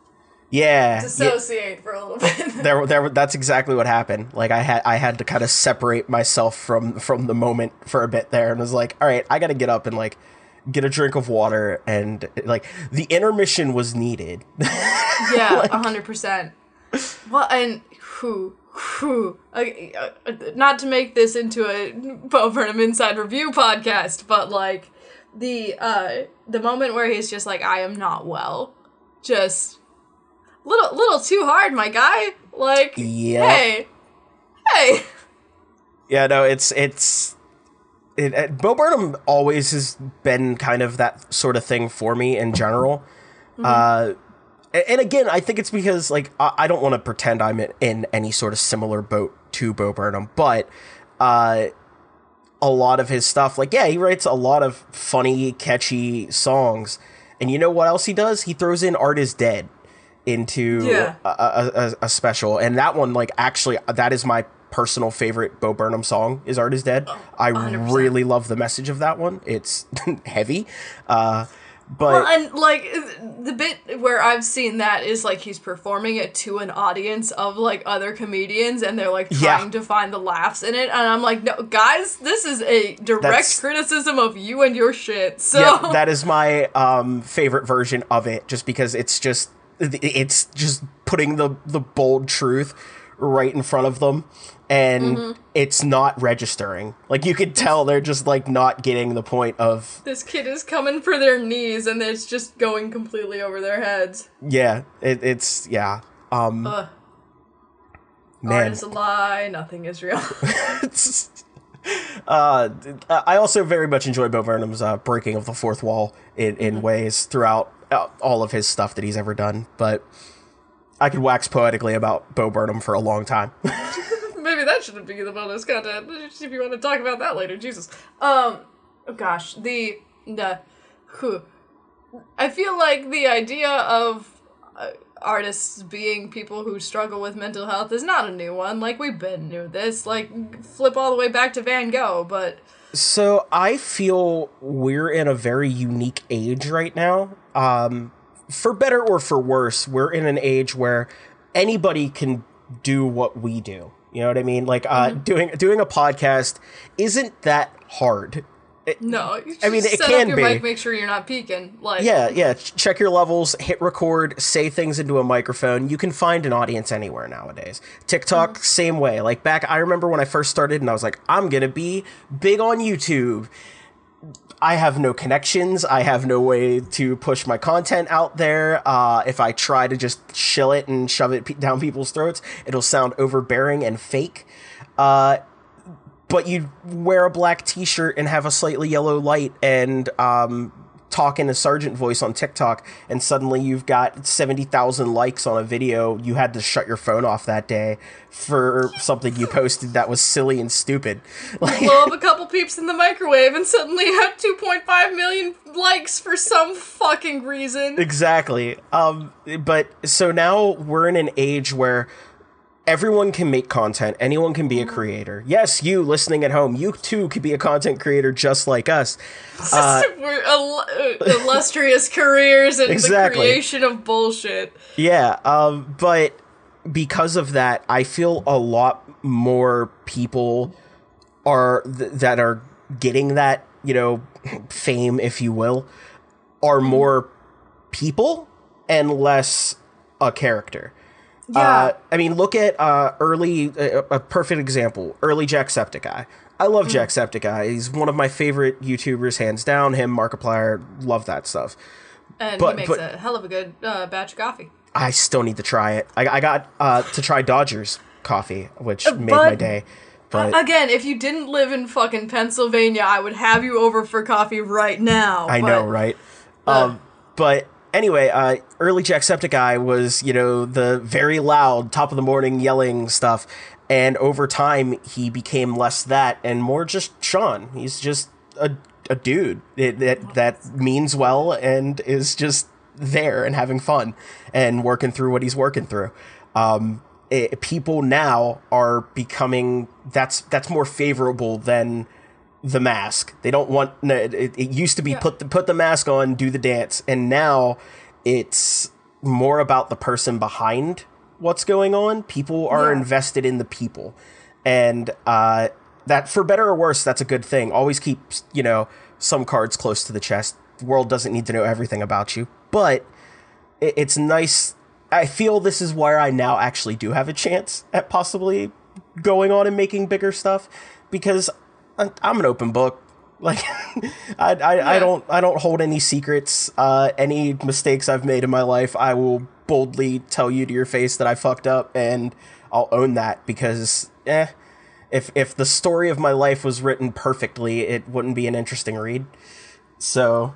yeah, yeah. for a little bit. there there that's exactly what happened like i had i had to kind of separate myself from from the moment for a bit there and was like all right i gotta get up and like get a drink of water and like the intermission was needed yeah, a hundred percent. Well, and who who uh, uh, not to make this into a Bo Burnham Inside Review podcast, but like the uh the moment where he's just like, I am not well, just little little too hard, my guy. Like, Yeah. hey, hey. yeah no it's it's it, it, Bo Burnham always has been kind of that sort of thing for me in general. Uh, and again, I think it's because like I, I don't want to pretend I'm in, any sort of similar boat to Bo Burnham, but uh, a lot of his stuff, like yeah, he writes a lot of funny, catchy songs. And you know what else he does? He throws in "Art Is Dead" into Yeah. a, a, a special, and that one, like, actually, that is my personal favorite Bo Burnham song. Is "Art Is Dead." I 100%. really love the message of that one. It's heavy, uh, but Well, and like the bit where I've seen that is like he's performing it to an audience of like other comedians, and they're like Yeah. trying to find the laughs in it, and I'm like, no, guys, this is a direct That's- criticism of you and your shit. So yeah, that is my um, favorite version of it, just because it's just it's just putting the the bold truth right in front of them, and Mm-hmm. it's not registering. Like you could tell they're just like not getting the point of this kid is coming for their knees, and it's just going completely over their heads. yeah. It, it's yeah. Um, Ugh. Art man, is a lie. Nothing is real. uh, I also very much enjoy Bo Burnham's uh, breaking of the fourth wall in, in ways throughout uh, all of his stuff that he's ever done. But I could wax poetically about Bo Burnham for a long time. Maybe that shouldn't be the bonus content. If you want to talk about that later, Jesus. Um, oh gosh, the the, whew. I feel like the idea of uh, artists being people who struggle with mental health is not a new one. Like we've been knew this. Like flip all the way back to Van Gogh, but So I feel we're in a very unique age right now. Um, for better or for worse, we're in an age where anybody can do what we do. You know what I mean? Like uh, doing doing a podcast isn't that hard. no. You I mean, it can be. mic, make sure you're not peeking. Like Yeah, yeah. Check your levels, hit record, say things into a microphone. You can find an audience anywhere nowadays. TikTok, same way. Like back, I remember when I first started and I was like, I'm gonna be big on YouTube. I have no connections. I have no way to push my content out there. Uh, if I try to just shill it and shove it down people's throats, it'll sound overbearing and fake. Uh, but you wear a black t-shirt and have a slightly yellow light and um, talk in a sergeant voice on TikTok, and suddenly you've got 70,000 likes on a video you had to shut your phone off that day for something you posted that was silly and stupid. Like, Blow up a couple peeps in the microwave and suddenly have 2.5 million likes for some fucking reason. Exactly. Um, but so now we're in an age where everyone can make content. Anyone can be a creator. Yes, you listening at home, you too could be a content creator just like us. Uh, uh, illustrious careers and Exactly. the creation of bullshit. yeah. Um, but because of that, I feel a lot more people are th- that are getting that you know fame, if you will, are more people and less a character. Yeah. Uh, I mean, look at uh, early, uh, a perfect example, early Jacksepticeye. I love Jacksepticeye. He's one of my favorite YouTubers, hands down. Him, Markiplier, love that stuff. and but- he makes but- a hell of a good uh, batch of coffee. I still need to try it. I, I got uh, to try Dodgers coffee, which made my day. But Again, if you didn't live in fucking Pennsylvania, I would have you over for coffee right now. I know, right? Um, but anyway, uh, early Jacksepticeye was, you know, the very loud, top of the morning yelling stuff. And over time, he became less that and more just Sean. He's just a, a dude that, that, means well and is just there and having fun and working through what he's working through. Um, it, people now are becoming that's that's more favorable than the mask. They don't want. no, It, it used to be put the, put the mask on, do the dance, and now it's more about the person behind what's going on. People are Yeah. invested in the people, and uh, that for better or worse, that's a good thing. Always keep you know some cards close to the chest. The world doesn't need to know everything about you, but it, it's nice. I feel this is where I now actually do have a chance at possibly going on and making bigger stuff because I- I'm an open book. Like I, I, I don't I don't hold any secrets. Uh, any mistakes I've made in my life, I will boldly tell you to your face that I fucked up, and I'll own that because eh, if if the story of my life was written perfectly, it wouldn't be an interesting read. So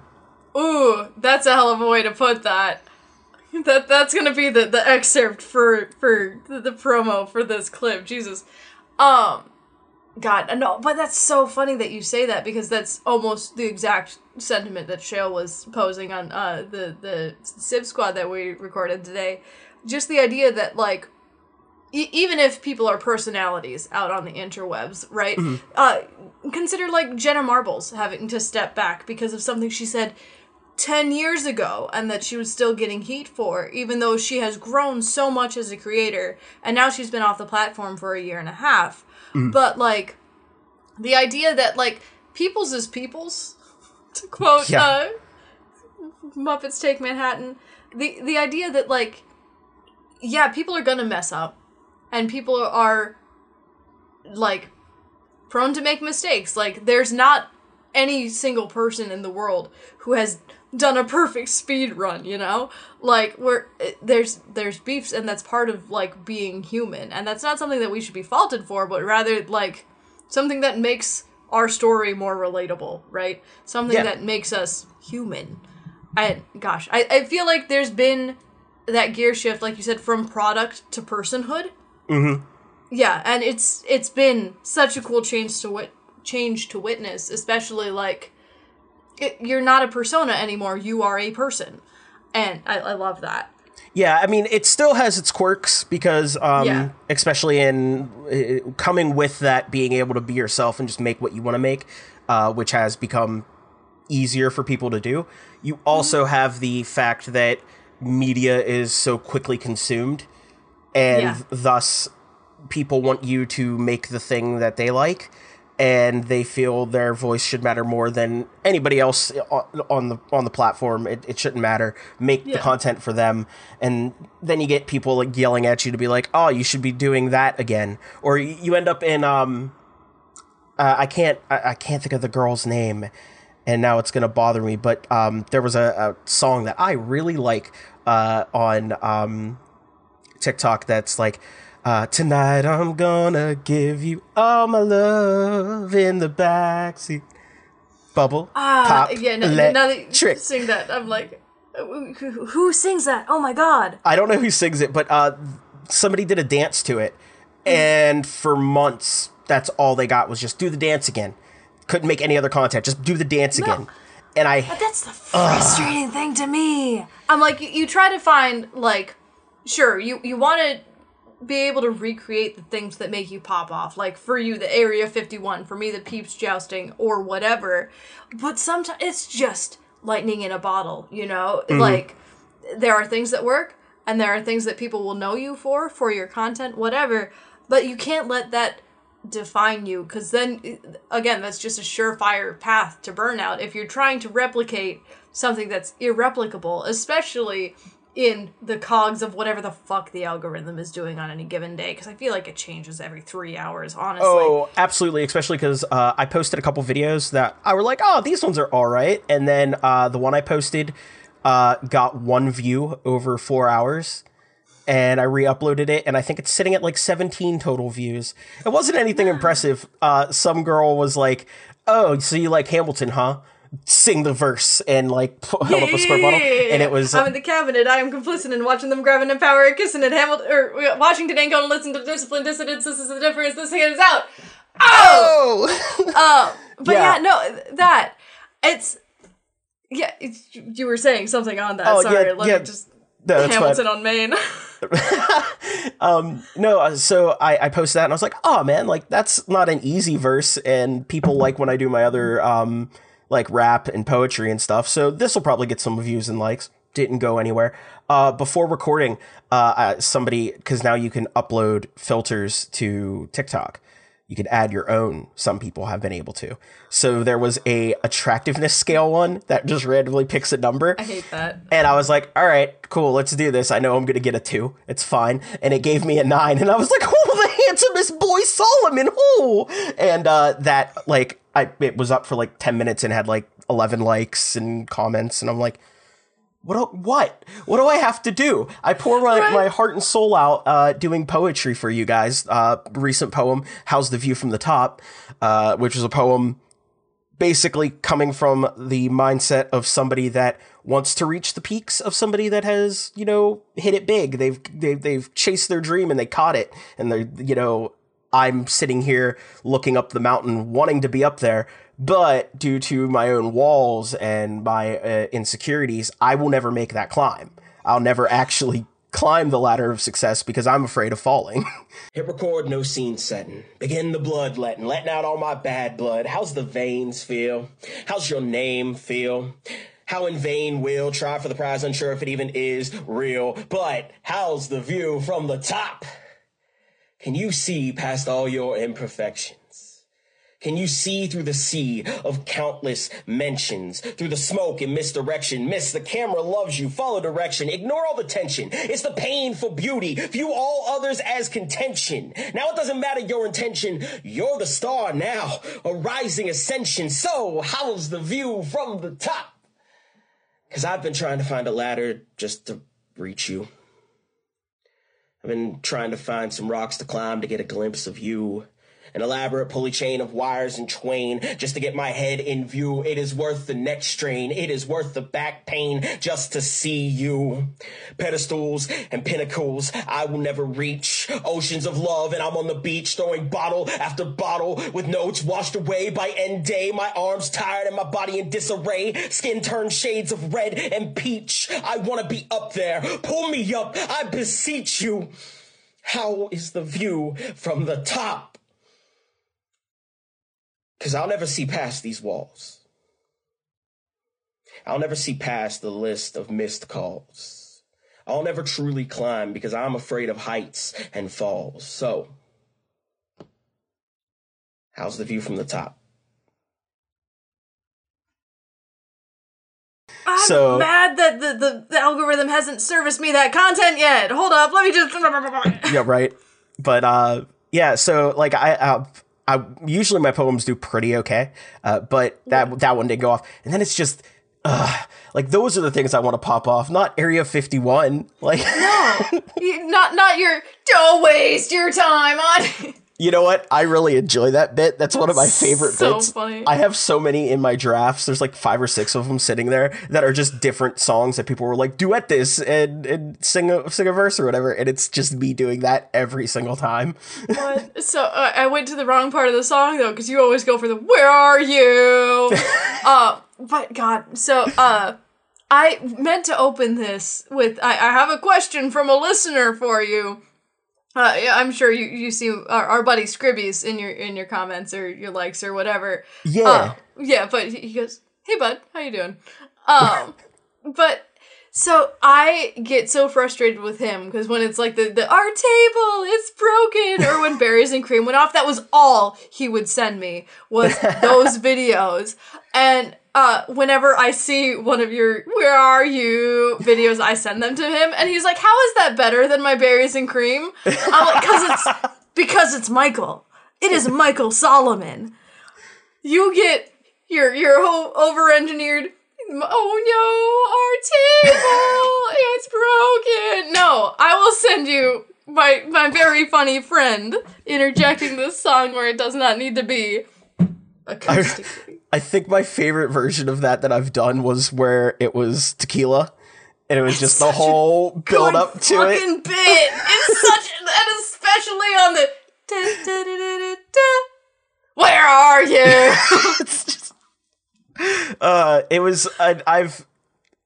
Ooh, that's a hell of a way to put that. That that's gonna be the, the excerpt for for the, the promo for this clip. Jesus, um, God, no, but that's so funny that you say that because that's almost the exact sentiment that Shale was posing on uh the the Sib Squad that we recorded today. Just the idea that like e- even if people are personalities out on the interwebs, right? Uh, consider like Jenna Marbles having to step back because of something she said 10 years ago and that she was still getting heat for, even though she has grown so much as a creator and now she's been off the platform for a year and a half. But like the idea that like people's is people's, to quote Yeah. uh, Muppets Take Manhattan, the the idea that like yeah, people are gonna mess up and people are like prone to make mistakes. Like there's not any single person in the world who has done a perfect speed run, you know? Like we're there's there's beefs and that's part of like being human. And that's not something that we should be faulted for, but rather like something that makes our story more relatable, right? Something Yeah. that makes us human. And gosh, I, I feel like there's been that gear shift, like you said, from product to personhood. Mm-hmm. Yeah, and it's it's been such a cool change to wit- change to witness, especially like it, you're not a persona anymore; you are a person, and I, I love that. Yeah, I mean, it still has its quirks because, um, Yeah. especially in uh, coming with that, being able to be yourself and just make what you want to make, uh, which has become easier for people to do. You also have the fact that media is so quickly consumed, and Yeah. thus people want you to make the thing that they like. And they feel their voice should matter more than anybody else on the on the platform. It, it shouldn't matter. Make the content for them, and then you get people like yelling at you to be like, "Oh, you should be doing that again," or you end up in um, uh, I can't I, I can't think of the girl's name, and now it's gonna bother me. But um, there was a, a song that I really like uh, on um, TikTok that's like. Uh, tonight I'm gonna give you all my love in the backseat. Bubble, Ah, pop, yeah. No, let, now that you trick. sing that, I'm like, who, who sings that? Oh my god! I don't know who sings it, but uh, somebody did a dance to it, and for months, that's all they got was just do the dance again. Couldn't make any other content, just do the dance again. And I, That's the frustrating thing to me. I'm like, you, you try to find like, sure, you you want to be able to recreate the things that make you pop off. Like for you, the Area 51. For me, the Peeps jousting or whatever. But sometimes it's just lightning in a bottle. You know, mm-hmm. like there are things that work, and there are things that people will know you for for your content, whatever. But you can't let that define you because then again that's just a surefire path to burnout if you're trying to replicate something that's irreplicable especially in the cogs of whatever the fuck the algorithm is doing on any given day because i feel like it changes every three hours honestly oh, absolutely, especially because uh, I posted a couple videos that I were like, oh, these ones are all right, and then uh, the one I posted uh, got one view over four hours. And I re-uploaded it, and I think it's sitting at like 17 total views. It wasn't anything impressive. Uh, some girl was like, "Oh, so you like Hamilton, huh?" Sing the verse and like held up a squirt bottle, and it was I'm in the cabinet. I am complicit in watching them grabbing and power, kissing at Hamilton or uh, Washington ain't gonna listen to discipline dissidents. This is the difference. This hand is out. oh, Uh, but Yeah. yeah. no, that it's yeah. It's, you were saying something on that. Oh, Sorry, yeah, let yeah. me just No, that's fine. Hamilton on Maine. No, uh, so I, I posted that and I was like, oh man, like that's not an easy verse, and people like when I do my other um like rap and poetry and stuff. So this will probably get some views and likes. Didn't go anywhere. Uh, before recording, uh, uh somebody because now you can upload filters to TikTok. You can add your own. Some people have been able to. So there was a attractiveness scale one that just randomly picks a number. I hate that. And I was like, all right, cool, let's do this. I know I'm going to get a two. It's fine. And it gave me a nine. And I was like, oh, the handsomest boy Solomon. Oh. And uh, that, like, I it was up for like 10 minutes and had like 11 likes and comments. And I'm like, what do, what? What do I have to do? I pour my, Right. my heart and soul out uh, doing poetry for you guys. Uh, recent poem, How's the View from the Top, uh, which is a poem basically coming from the mindset of somebody that wants to reach the peaks of somebody that has, you know, hit it big. They've they've they've chased their dream and they caught it and they're, you know, I'm sitting here looking up the mountain wanting to be up there, but due to my own walls and my uh, insecurities, I will never make that climb. I'll never actually climb the ladder of success because I'm afraid of falling. Hit record, no scene setting. Begin the bloodletting, letting letting out all my bad blood. How's the veins feel? How's your name feel? How in vain will try for the prize, unsure if it even is real. But how's the view from the top? Can you see past all your imperfections? Can you see through the sea of countless mentions? Through the smoke and misdirection? Miss, the camera loves you. Follow direction. Ignore all the tension. It's the painful beauty. View all others as contention. Now it doesn't matter your intention. You're the star now. A rising ascension. So, how's the view from the top? Cause I've been trying to find a ladder just to reach you. I've been trying to find some rocks to climb to get a glimpse of you. An elaborate pulley chain of wires and twain just to get my head in view. It is worth the neck strain. It is worth the back pain just to see you. Pedestals and pinnacles I will never reach. Oceans of love and I'm on the beach throwing bottle after bottle with notes washed away by end day. My arms tired and my body in disarray. Skin turned shades of red and peach. I want to be up there. Pull me up. I beseech you. How is the view from the top? Because I'll never see past these walls. I'll never see past the list of missed calls. I'll never truly climb because I'm afraid of heights and falls. So, how's the view from the top? I'm So- mad that the, the, the algorithm hasn't serviced me that content yet. Hold up, let me just. yeah, right. But uh, yeah. So like I, uh, I usually my poems do pretty okay, uh, but that that one didn't go off, and then it's just. Uh, like those are the things I want to pop off, not Area 51. Like, You- not not your don't waste your time on you know what? I really enjoy that bit. That's one of my favorite so bits. funny. I have so many in my drafts. There's like five or six of them sitting there that are just different songs that people were like, duet this and, and sing a sing a verse or whatever. And it's just me doing that every single time. What? So uh, I went to the wrong part of the song though, because you always go for the "Where are you?" uh, but God, so uh, I meant to open this with I, I have a question from a listener for you. Uh, yeah, I'm sure you you see our, our buddy Scribbies in your in your comments or your likes or whatever. Yeah. Uh, yeah, but he he goes, "Hey, bud, how you doing?" Um, but so I get so frustrated with him because when it's like the, the our table it's broken or when berries and cream went off, that was all he would send me was those videos. And uh, whenever I see one of your "Where are you?" videos, I send them to him, and he's like, "How is that better than my berries and cream?" I'm like, "Cause it's because it's Michael. It is Michael Solomon." You get your your whole over engineered. Oh no, our table it's broken. No, I will send you my my very funny friend interjecting this song where it does not need to be. Acoustically. I think my favorite version of that that I've done was where it was tequila. And it was just the whole build up to it. bit. It's such, and especially on the. da, da, da. Where are you? it's just uh it was I, i've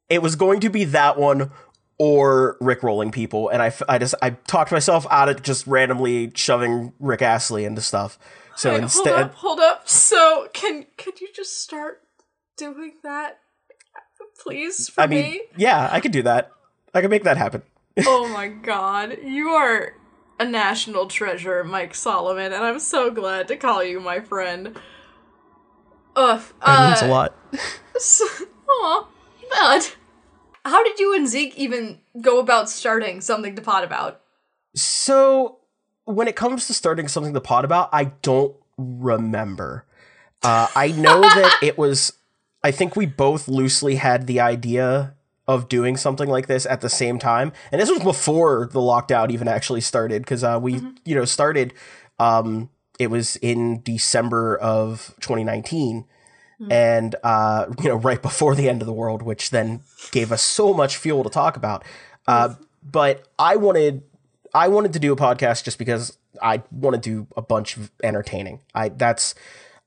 it was going to be that one or rick rolling people and i i just i talked myself out of just randomly shoving rick astley into stuff so Wait, instead hold up, hold up. So can could you just start doing that, please, for i mean me? yeah i could do that i could make that happen oh my god, you are a national treasure, Mike Solomon, and I'm so glad to call you my friend. Ugh, that means uh, a lot Aw, but how did you and Zeke even go about starting something to pod about? So, when it comes to starting something to pod about, I don't remember. Uh, I know that it was. I think we both loosely had the idea of doing something like this at the same time, and this was before the lockdown even actually started because uh, we, you know, started. Um, it was in December of 2019 and uh, you know right before the end of the world, which then gave us so much fuel to talk about. Uh, but I wanted I wanted to do a podcast just because I want to do a bunch of entertaining. I that's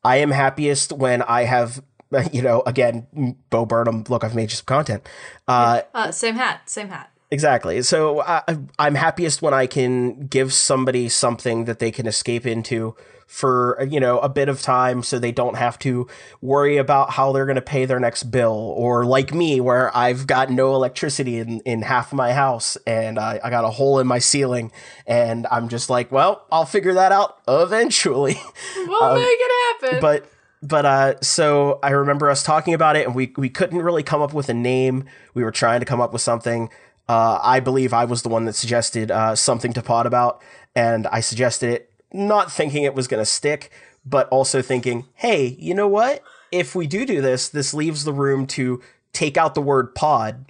I am happiest when I have you know again Bo Burnham. Look, I've made you some content. Uh, Uh, same hat, same hat. Exactly. So I, I'm happiest when I can give somebody something that they can escape into for you know a bit of time, so they don't have to worry about how they're going to pay their next bill, or like me, where I've got no electricity in, in half of my house and I, I got a hole in my ceiling, and I'm just like, well, I'll figure that out eventually. We'll make it happen. Um, but but uh so I remember us talking about it and we we couldn't really come up with a name. We were trying to come up with something. Uh I believe I was the one that suggested uh something to pod about and I suggested it not thinking it was going to stick but also thinking, "Hey, you know what? If we do do this, this leaves the room to take out the word pod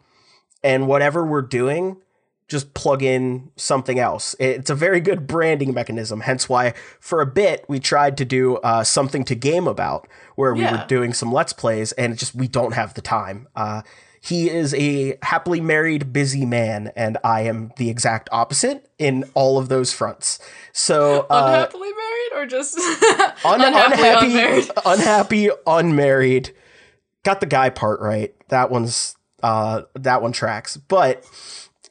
and whatever we're doing just plug in something else. It's a very good branding mechanism. Hence why, for a bit, we tried to do uh, something to game about, where we Yeah. were doing some let's plays, and just we don't have the time. Uh, he is a happily married, busy man, and I am the exact opposite in all of those fronts. So uh, Unhappily married or just un- unhappy, unmarried? unhappy, unmarried. Got the guy part right. That one's uh, that one tracks. But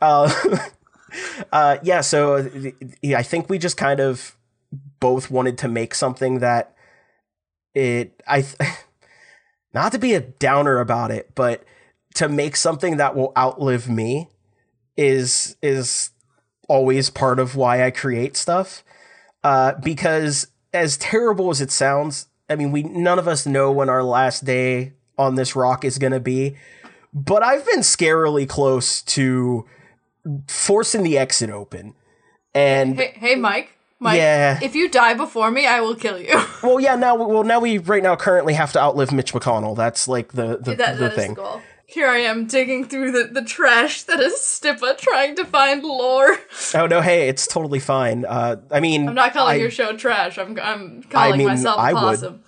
uh, uh, yeah, so I think we just kind of both wanted to make something that it I th- not to be a downer about it, but to make something that will outlive me is is always part of why I create stuff. Uh, because as terrible as it sounds, I mean, we none of us know when our last day on this rock is going to be, but I've been scarily close to forcing the exit open. And Hey, hey, Mike. Mike, Yeah. if you die before me, I will kill you. Well, yeah. Now, well, now we right now currently have to outlive Mitch McConnell. That's like the the, that, the that thing. the goal. Here I am digging through the, the trash that is Stippa trying to find lore. Oh no, hey, it's totally fine. Uh, I mean, I'm not calling I- your show trash. I'm I'm calling mean, myself I possum.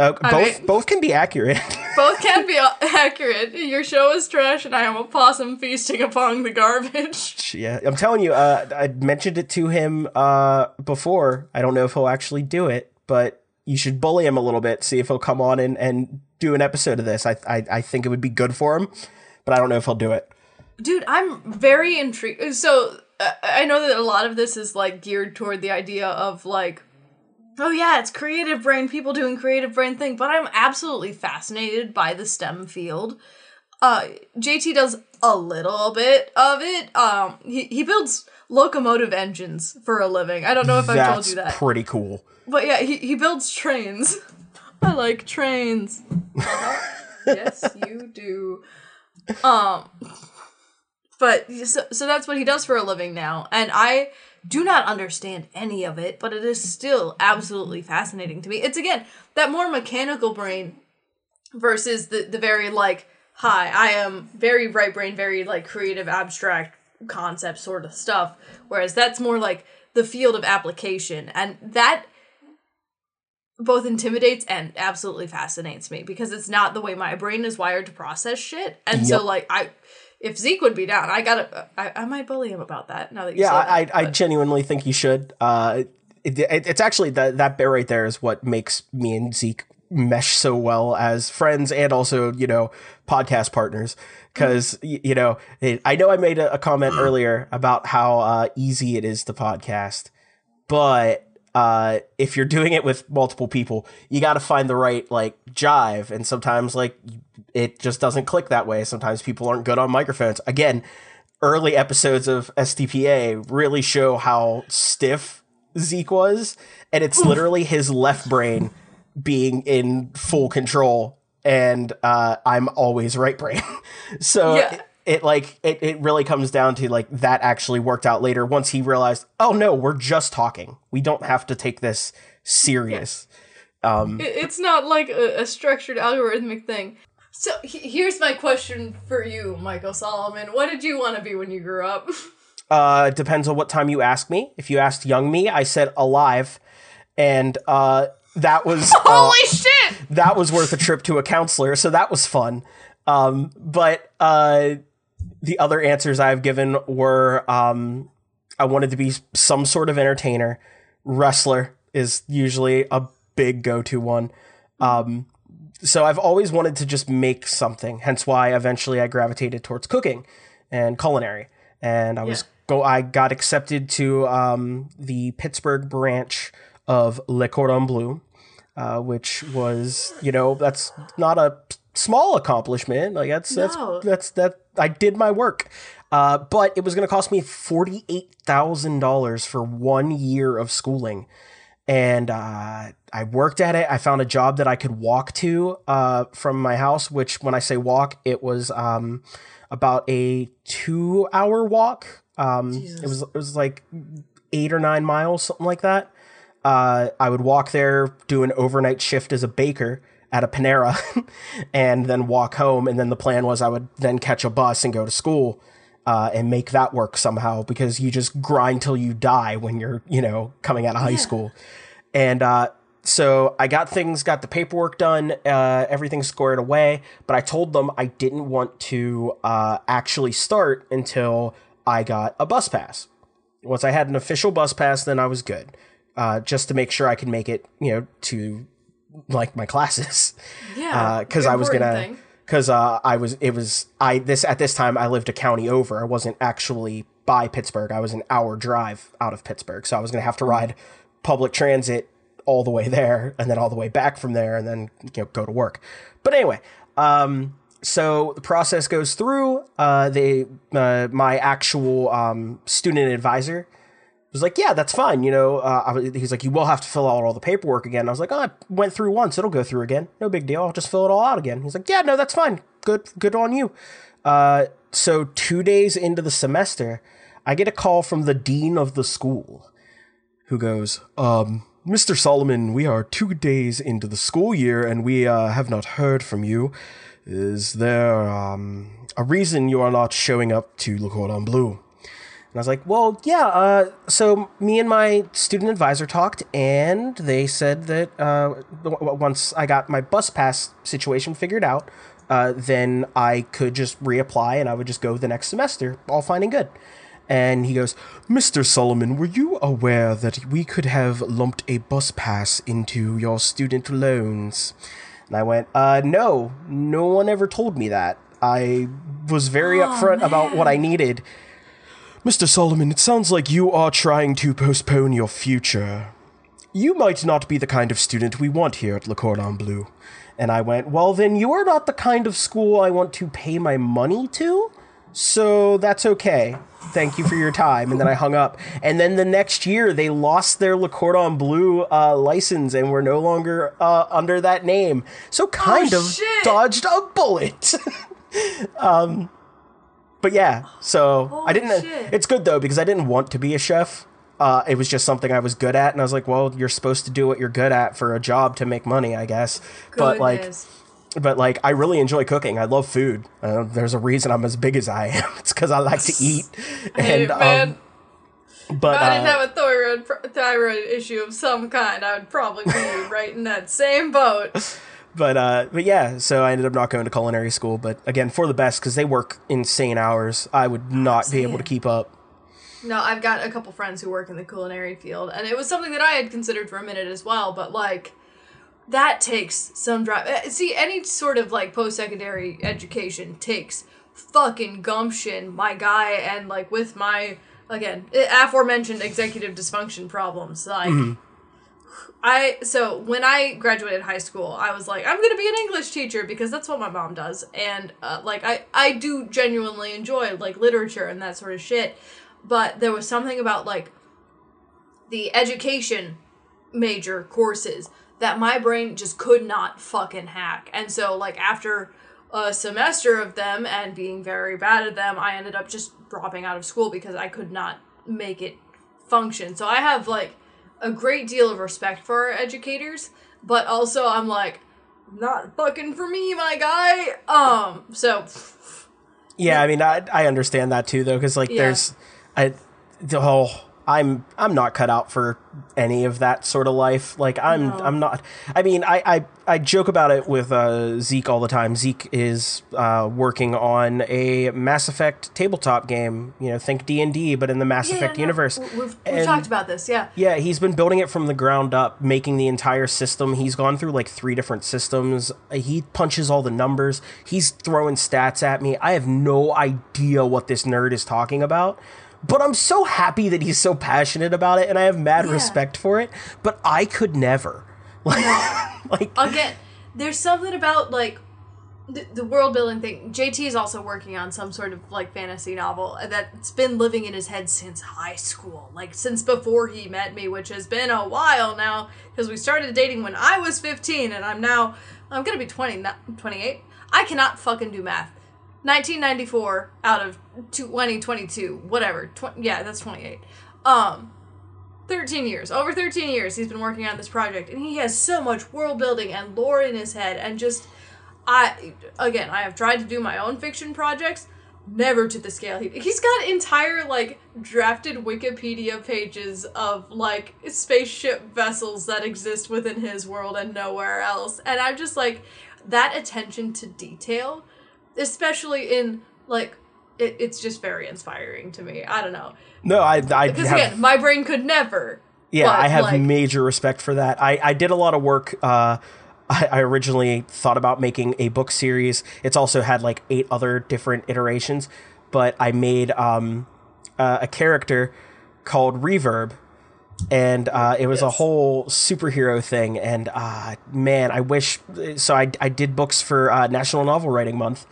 Uh, both mean- both can be accurate. Both can be accurate. Your show is trash, and I am a possum feasting upon the garbage. yeah, I'm telling you. Uh, I mentioned it to him uh, before. I don't know if he'll actually do it, but you should bully him a little bit. See if he'll come on and, and do an episode of this. I, I I think it would be good for him, but I don't know if he'll do it. Dude, I'm very intrigued. So uh, I know that a lot of this is like geared toward the idea of like, oh yeah, it's creative brain, people doing creative brain thing. But I'm absolutely fascinated by the STEM field. Uh, JT does a little bit of it. Um, he he builds locomotive engines for a living. I don't know if I've told you that, pretty cool. but yeah, he he builds trains. I like trains. yes, you do. Um, but so, so that's what he does for a living now, and I do not understand any of it, but it is still absolutely fascinating to me. It's again that more mechanical brain versus the the very like hi, I am very right brain, very like creative abstract concept sort of stuff, whereas that's more like the field of application, and that both intimidates and absolutely fascinates me because it's not the way my brain is wired to process shit. And so like I if Zeke would be down, I gotta I, I might bully him about that now that you Yeah, I, that, I, I genuinely think you should. Uh, it, it, it's actually that that bit right there is what makes me and Zeke mesh so well as friends and also you know podcast partners. Because you know, it, I know I made a, a comment earlier about how uh, easy it is to podcast, but uh, if you're doing it with multiple people, you got to find the right like jive, and sometimes like it just doesn't click that way. Sometimes people aren't good on microphones. Again, early episodes of STPA really show how stiff Zeke was, and it's literally his left brain being in full control, and uh, I'm always right brain. so Yeah. It, like it, it really comes down to like that actually worked out later once he realized, oh no, we're just talking. We don't have to take this serious. Um, It- it's not like a, a structured algorithmic thing. So he- here's my question for you, Michael Solomon. What did you want to be when you grew up? Uh, depends on what time you ask me. If you asked young me, I said alive, and uh, that was uh, Holy shit! that was worth a trip to a counselor, so that was fun. Um, but uh, the other answers I've given were um, I wanted to be some sort of entertainer. Wrestler is usually a big go-to one. Um, so I've always wanted to just make something. Hence why eventually I gravitated towards cooking and culinary. And I was go. I got accepted to um, the Pittsburgh branch of Le Cordon Bleu, uh, which was you know that's not a small accomplishment. Like that's No. that's that's that I did my work. Uh, but it was going to cost me forty eight thousand dollars for one year of schooling and uh, I worked at it. I found a job that I could walk to uh, from my house. Which, when I say walk, it was um, about a two-hour walk. Um, it was it was like eight or nine miles, something like that. Uh, I would walk there, do an overnight shift as a baker at a Panera, and then walk home. And then the plan was I would then catch a bus and go to school. Uh, and make that work somehow because you just grind till you die when you're, you know, coming out of high school. And uh, so I got things, got the paperwork done, uh, everything squared away. But I told them I didn't want to uh, actually start until I got a bus pass. Once I had an official bus pass, then I was good, uh, just to make sure I could make it, you know, to like my classes Yeah, because Uh, I was gonna because uh, I was it was I this at this time I lived a county over. I wasn't actually by Pittsburgh. I was an hour drive out of Pittsburgh, so I was gonna have to ride public transit all the way there and then all the way back from there and then you know, go to work. But anyway, um, so the process goes through. Uh, they uh, my actual um, student advisor was like, yeah, that's fine. You know, uh, he's like, you will have to fill out all the paperwork again. I was like, oh, I went through once. It'll go through again. No big deal. I'll just fill it all out again. He's like, yeah, no, that's fine. Good, good on you. Uh, so two days into the semester, I get a call from the dean of the school who goes, um, Mr. Solomon, we are two days into the school year and we uh, have not heard from you. Is there um, a reason you are not showing up to Le Cordon Bleu? I was like, well, yeah. Uh, so me and my student advisor talked, and they said that uh, once I got my bus pass situation figured out, uh, then I could just reapply and I would just go the next semester, all fine and good. And he goes, Mr. Solomon, were you aware that we could have lumped a bus pass into your student loans? And I went, uh, no, no one ever told me that. I was very upfront about what I needed. Mr. Solomon, it sounds like you are trying to postpone your future. You might not be the kind of student we want here at Le Cordon Bleu. And I went, Well, then you are not the kind of school I want to pay my money to. So that's okay. Thank you for your time. And then I hung up. And then the next year, they lost their Le Cordon Bleu uh, license and were no longer uh, under that name. So kind Oh, of shit. dodged a bullet. um, but yeah, so I didn't. shit. It's good though because I didn't want to be a chef. Uh, it was just something I was good at, and I was like, "Well, you're supposed to do what you're good at for a job to make money, I guess." But like, but like, I really enjoy cooking. I love food. Uh, there's a reason I'm as big as I am. It's because I like to eat. Hey, And man, um, but if I didn't uh, have a thyroid thyroid issue of some kind, I would probably be right in that same boat. but uh, but yeah, so I ended up not going to culinary school. But again, for the best because they work insane hours. I would not be able to keep up. No, I've got a couple friends who work in the culinary field, and it was something that I had considered for a minute as well. But like, that takes some drive. eh, See, any sort of like post secondary education takes fucking gumption, my guy, and like with my again eh, aforementioned executive dysfunction problems, like. I so when I graduated high school, I was like, I'm gonna be an English teacher because that's what my mom does, and uh, like I I do genuinely enjoy like literature and that sort of shit, but there was something about like the education major courses that my brain just could not fucking hack, and so like after a semester of them and being very bad at them, I ended up just dropping out of school because I could not make it function. So I have like a great deal of respect for our educators, but also I'm like, not fucking for me, my guy. Um, so Yeah, I mean, I I understand that too, though, because like Yeah. there's, I, the whole I'm I'm not cut out for any of that sort of life. Like I'm No. I'm not. I mean, I I, I joke about it with uh, Zeke all the time. Zeke is uh, working on a Mass Effect tabletop game. You know, think D and D, but in the Mass Yeah, Effect no, universe. We've, we've And- talked about this, yeah. Yeah, he's been building it from the ground up, making the entire system. He's gone through like three different systems. He punches all the numbers. He's throwing stats at me. I have no idea what this nerd is talking about. But I'm so happy that he's so passionate about it and I have mad Yeah. respect for it. But I could never. like like Again, there's something about like the, the world building thing. JT is also working on some sort of like fantasy novel that's been living in his head since high school, like since before he met me, which has been a while now because we started dating when I was 15 and I'm now I'm gonna be 20, 28. I cannot fucking do math. 1994 out of 2022, whatever. Yeah, that's 28. Um, 13 years over 13 years he's been working on this project and he has so much world building and lore in his head and just i again i have tried to do my own fiction projects never to the scale he, he's got entire like drafted wikipedia pages of like spaceship vessels that exist within his world and nowhere else and i'm just like that attention to detail especially in like it, it's just very inspiring to me i don't know no, I I because have again, my brain could never. Yeah, but, I have like, major respect for that. I, I did a lot of work. Uh, I, I originally thought about making a book series. It's also had like eight other different iterations, but I made um, uh, a character called Reverb, and uh, it was a whole superhero thing. And uh, man, I wish. So I I did books for uh, National Novel Writing Month,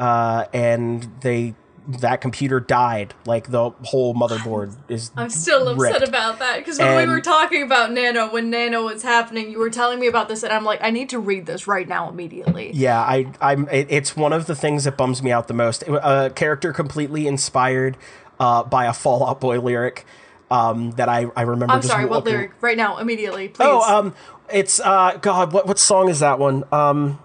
uh, and they. That computer died. Like the whole motherboard is. I'm still upset about that because when we were talking about Nano, when Nano was happening, you were telling me about this, and I'm like, I need to read this right now immediately. Yeah, I, I'm. It, it's one of the things that bums me out the most. A character completely inspired uh, by a Fall Out Boy lyric. um, that I I remember. I'm sorry. What lyric? Right now, immediately, please. Oh, um, it's uh, God, what what song is that one? Um,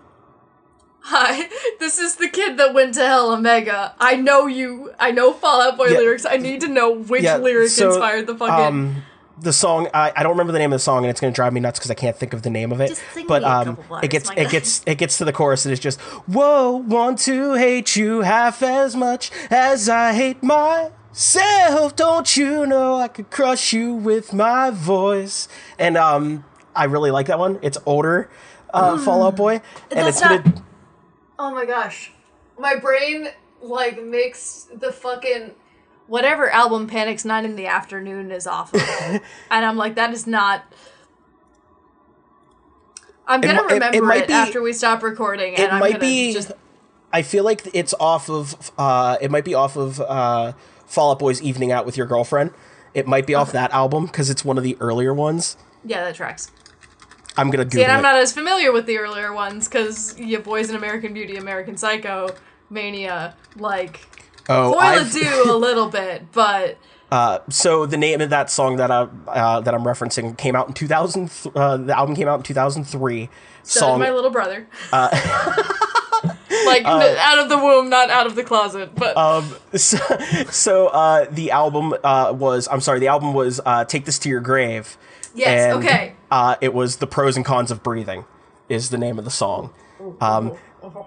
Hi, this is the kid that went to Hell Omega. I know you. I know Fall Out Boy Yeah. lyrics. I need to know which yeah, lyric so, inspired the fucking. um, the song I, I don't remember the name of the song and it's gonna drive me nuts because I can't think of the name of it. Just sing but me a um, bars, it gets it guy. gets it gets to the chorus and it's just whoa want to hate you half as much as I hate myself. Don't you know I could crush you with my voice? And um, I really like that one. It's older, uh, Fall Out Boy, and That's it's gonna. Oh my gosh, my brain like makes the fucking whatever album Panic's Nine in the Afternoon is off of, and I'm like, that is not. I'm gonna it- it remember might it, be- after we stop recording, and it I'm might gonna be just i feel like it's off of uh it might be off of uh fall out boy's evening out with your girlfriend it might be off that album because it's one of the earlier ones yeah, that tracks. I'm gonna See, google and I'm it not as familiar with the earlier ones because you boys in American Beauty, American Psycho, Mania, like oh I've- do a little bit, but uh so the name of that song that i uh that i'm referencing came out in 2000. uh the album came out in 2003 so song my little brother. Uh, like n- out of the womb, not out of the closet, but um so, so uh the album uh was i'm sorry the album was uh take this to your grave yes, okay. Uh, it was the pros and cons of breathing, is the name of the song. Um,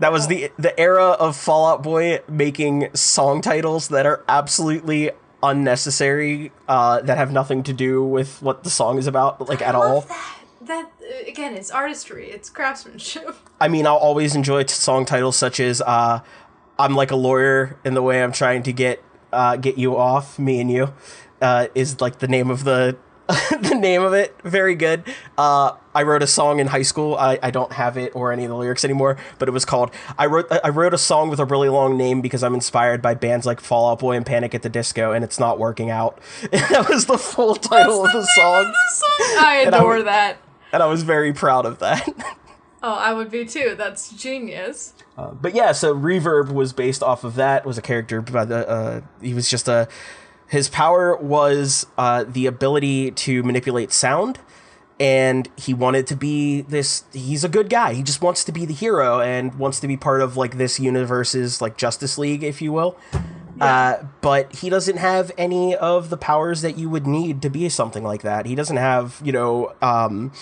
that was the the era of Fall Out Boy making song titles that are absolutely unnecessary, uh, that have nothing to do with what the song is about, like at all. That uh, again, it's artistry, it's craftsmanship. I mean, I'll always enjoy t- song titles such as uh, "I'm like a lawyer in the way I'm trying to get uh, get you off, me and you," uh, is like the name of the the name of it. Very good. Uh, I wrote a song in high school. I, I don't have it or any of the lyrics anymore, but it was called I wrote I wrote a song with a really long name because I'm inspired by bands like Fall Out Boy and Panic at the Disco, and it's not working out. that was the full title of the song, I And I adore would- that. and I was very proud of that. Oh, I would be too. That's genius. but yeah, so Reverb was based off of that. Was a character by the uh, he was just a his power was uh, the ability to manipulate sound, and he wanted to be this. He's a good guy. He just wants to be the hero and wants to be part of like this universe's like Justice League, if you will. Uh, but he doesn't have any of the powers that you would need to be something like that. He doesn't have, you know, um,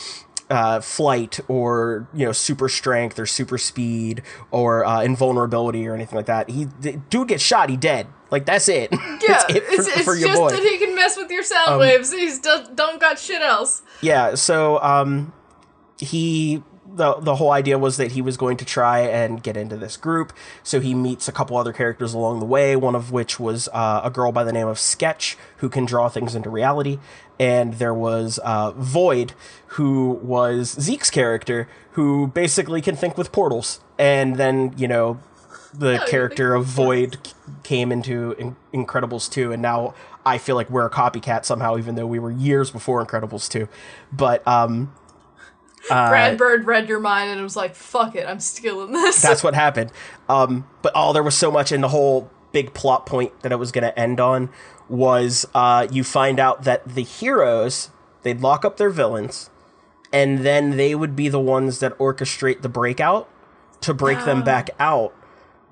uh, flight or you know super strength or super speed or uh, invulnerability or anything like that. He dude gets shot, he dead. Like that's it. Yeah, that's it for, it's, it's for your just boy. that he can mess with your sound Um, waves. He's do- don't got shit else. Yeah, so um he the the whole idea was that he was going to try and get into this group. So he meets a couple other characters along the way, one of which was uh, a girl by the name of Sketch who can draw things into reality, and there was uh, Void who was Zeke's character who basically can think with portals. And then, you know, the Oh, character of Void came into In- Incredibles 2 and now I feel like we're a copycat somehow even though we were years before Incredibles 2. But um Brad Bird read your mind and was like, "Fuck it, I'm stealing this." that's what happened. Um, but oh, there was so much in the whole big plot point that it was going to end on was uh, you find out that the heroes they'd lock up their villains, and then they would be the ones that orchestrate the breakout to break them back out.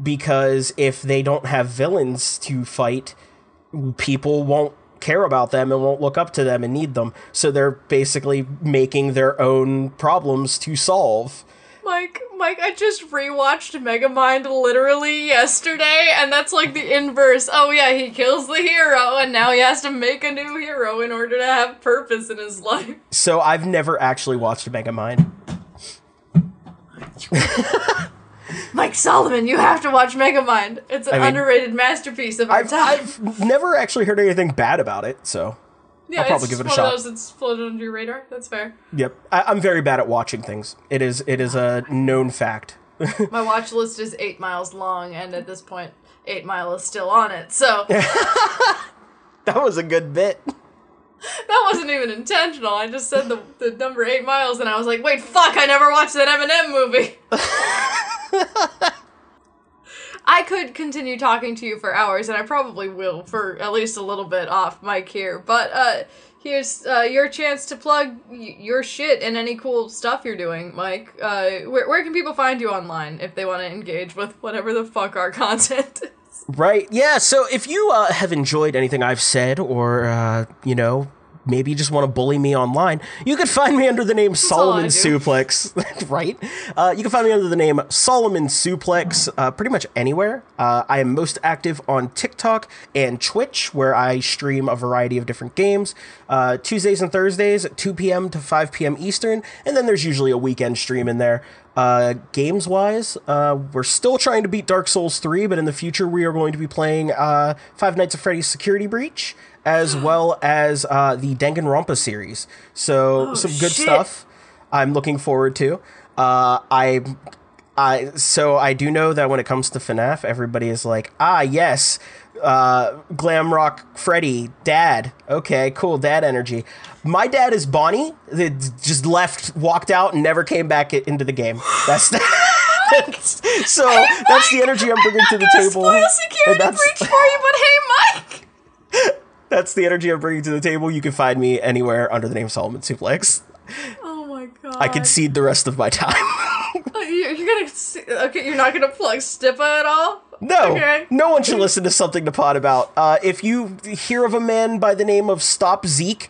Because if they don't have villains to fight, people won't care about them and won't look up to them and need them. So they're basically making their own problems to solve. Mike, Mike, I just rewatched Megamind literally yesterday, and that's like the inverse. Oh yeah, he kills the hero, and now he has to make a new hero in order to have purpose in his life. So I've never actually watched Megamind. Mike Solomon, you have to watch Megamind. It's an I mean, underrated masterpiece of our I've, time. I've never actually heard anything bad about it, so yeah, I'll probably give it a one shot. Of those that's floated under your radar. That's fair. yep. I, I'm very bad at watching things. It is it is a known fact. My watch list is eight miles long, and at this point, Eight Mile is still on it. So That was a good bit. that wasn't even intentional. I just said the, the number eight miles, and I was like, wait, fuck, I never watched that Eminem movie. I could continue talking to you for hours, and I probably will for at least a little bit off mic here. But uh, here's uh, your chance to plug y- your shit and any cool stuff you're doing, Mike. Uh, where where can people find you online if they want to engage with whatever the fuck our content is? Right. Yeah. So if you uh, have enjoyed anything I've said, or uh, you know, maybe you just want to bully me online, you can find me under the name I Solomon. Suplex. right. Uh, you can find me under the name Solomon Suplex uh, pretty much anywhere. Uh, I am most active on TikTok and Twitch, where I stream a variety of different games. Uh, Tuesdays and Thursdays at 2 p.m. to 5 p.m. Eastern, and then there's usually a weekend stream in there. Uh, games wise, uh, we're still trying to beat Dark Souls 3, but in the future we are going to be playing uh, Five Nights at Freddy's Security Breach, as well as uh, the Danganronpa series. So some good shit. stuff. I'm looking forward to. Uh, I, I so I do know that when it comes to FNAF, everybody is like, ah, yes, uh, glam rock Freddy, dad. Okay, cool, dad energy. My dad is Bonnie. That just left, walked out, and never came back into the game. That's. that's- so that's the energy I'm bringing to the table. and security that's- breach for you, but hey, Mike. That's the energy I'm bringing to the table. You can find me anywhere under the name Solomon Suplex. Oh my god. I concede the rest of my time. You- You're gonna see, okay. You're not gonna plug Stippa at all. No, Okay. no one should listen to something to pod about. Uh, if you hear of a man by the name of Stop Zeke,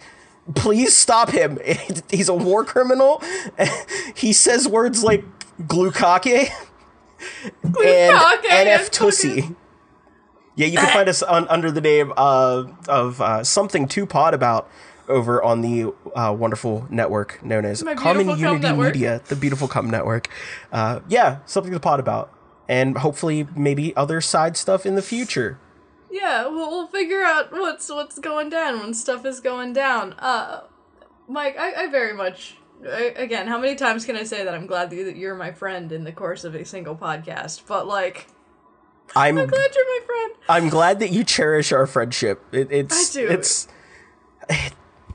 please stop him. He's a war criminal. he says words like glukake and NF is Tussie. fucking- Yeah, you can find us on, under the name uh, of uh, something to pod about over on the uh, wonderful network known as Common Unity. Media, the beautiful cum network. Uh, yeah, something to pod about, and hopefully maybe other side stuff in the future. Yeah, we'll, we'll figure out what's what's going down when stuff is going down. Uh, Mike, I, I very much. I, again, how many times can I say that I'm glad that you're my friend in the course of a single podcast? But like, I'm I'm glad you're my friend. I'm glad that you cherish our friendship. It, it's I do. it's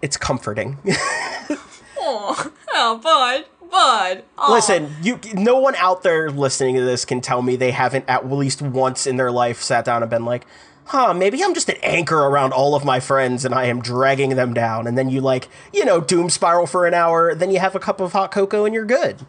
it's comforting. Oh, oh, bud, bud. Listen, you no one out there listening to this can tell me they haven't at least once in their life sat down and been like, "Huh, maybe I'm just an anchor around all of my friends and I am dragging them down." And then you like, you know, doom spiral for an hour, then you have a cup of hot cocoa and you're good.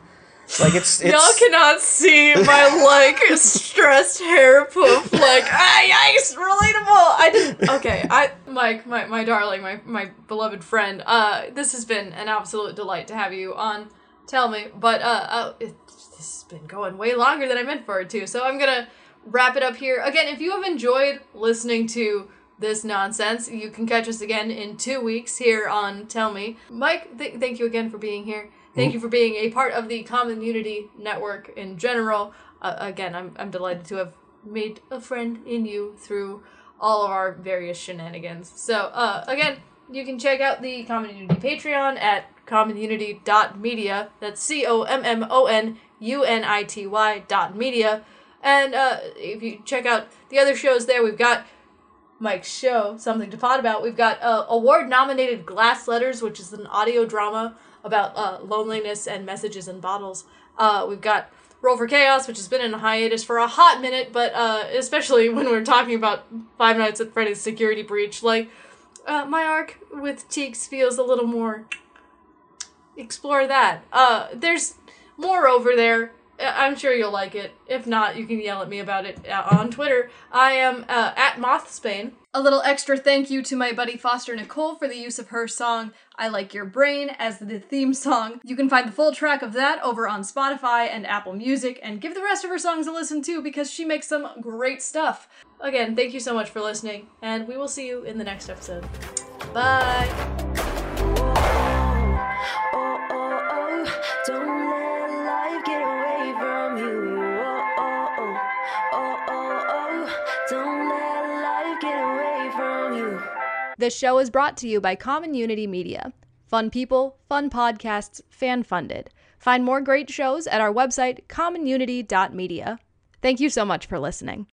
Like it's it's Y'all cannot see my like stressed hair poof. Like, ah, yikes, relatable. I didn't. Okay, I, Mike, my my darling, my my beloved friend. Uh, this has been an absolute delight to have you on. Tell me, but uh, uh it, this has been going way longer than I meant for it to. So I'm gonna wrap it up here. Again, if you have enjoyed listening to this nonsense, you can catch us again in two weeks here on Tell Me. Mike, th- thank you again for being here. Thank you for being a part of the Common Unity Network in general. Uh, again, I'm, I'm delighted to have made a friend in you through all of our various shenanigans. So, uh, again, you can check out the Common Unity Patreon at commonunity.media. That's C O M M O N U N I T Y dot media. And uh, if you check out the other shows there, we've got Mike's show, Something to Pod About. We've got uh, award nominated Glass Letters, which is an audio drama about uh, loneliness and messages in bottles. Uh, we've got Roll for Chaos, which has been in a hiatus for a hot minute, but uh, especially when we're talking about Five Nights at Freddy's Security Breach, like, uh, my arc with Teeks feels a little more. Explore that. Uh, there's more over there. I'm sure you'll like it. If not, you can yell at me about it uh, on Twitter. I am uh, at Mothspain. A little extra thank you to my buddy Foster Nicole for the use of her song I Like Your Brain as the theme song. You can find the full track of that over on Spotify and Apple Music, and give the rest of her songs a listen too because she makes some great stuff. Again, thank you so much for listening, and we will see you in the next episode. Bye! You. Oh, oh, oh, oh, oh, oh, don't let life get away from you. This show is brought to you by Common Unity Media. Fun people, fun podcasts, fan funded. Find more great shows at our website, commonunity.media. Thank you so much for listening.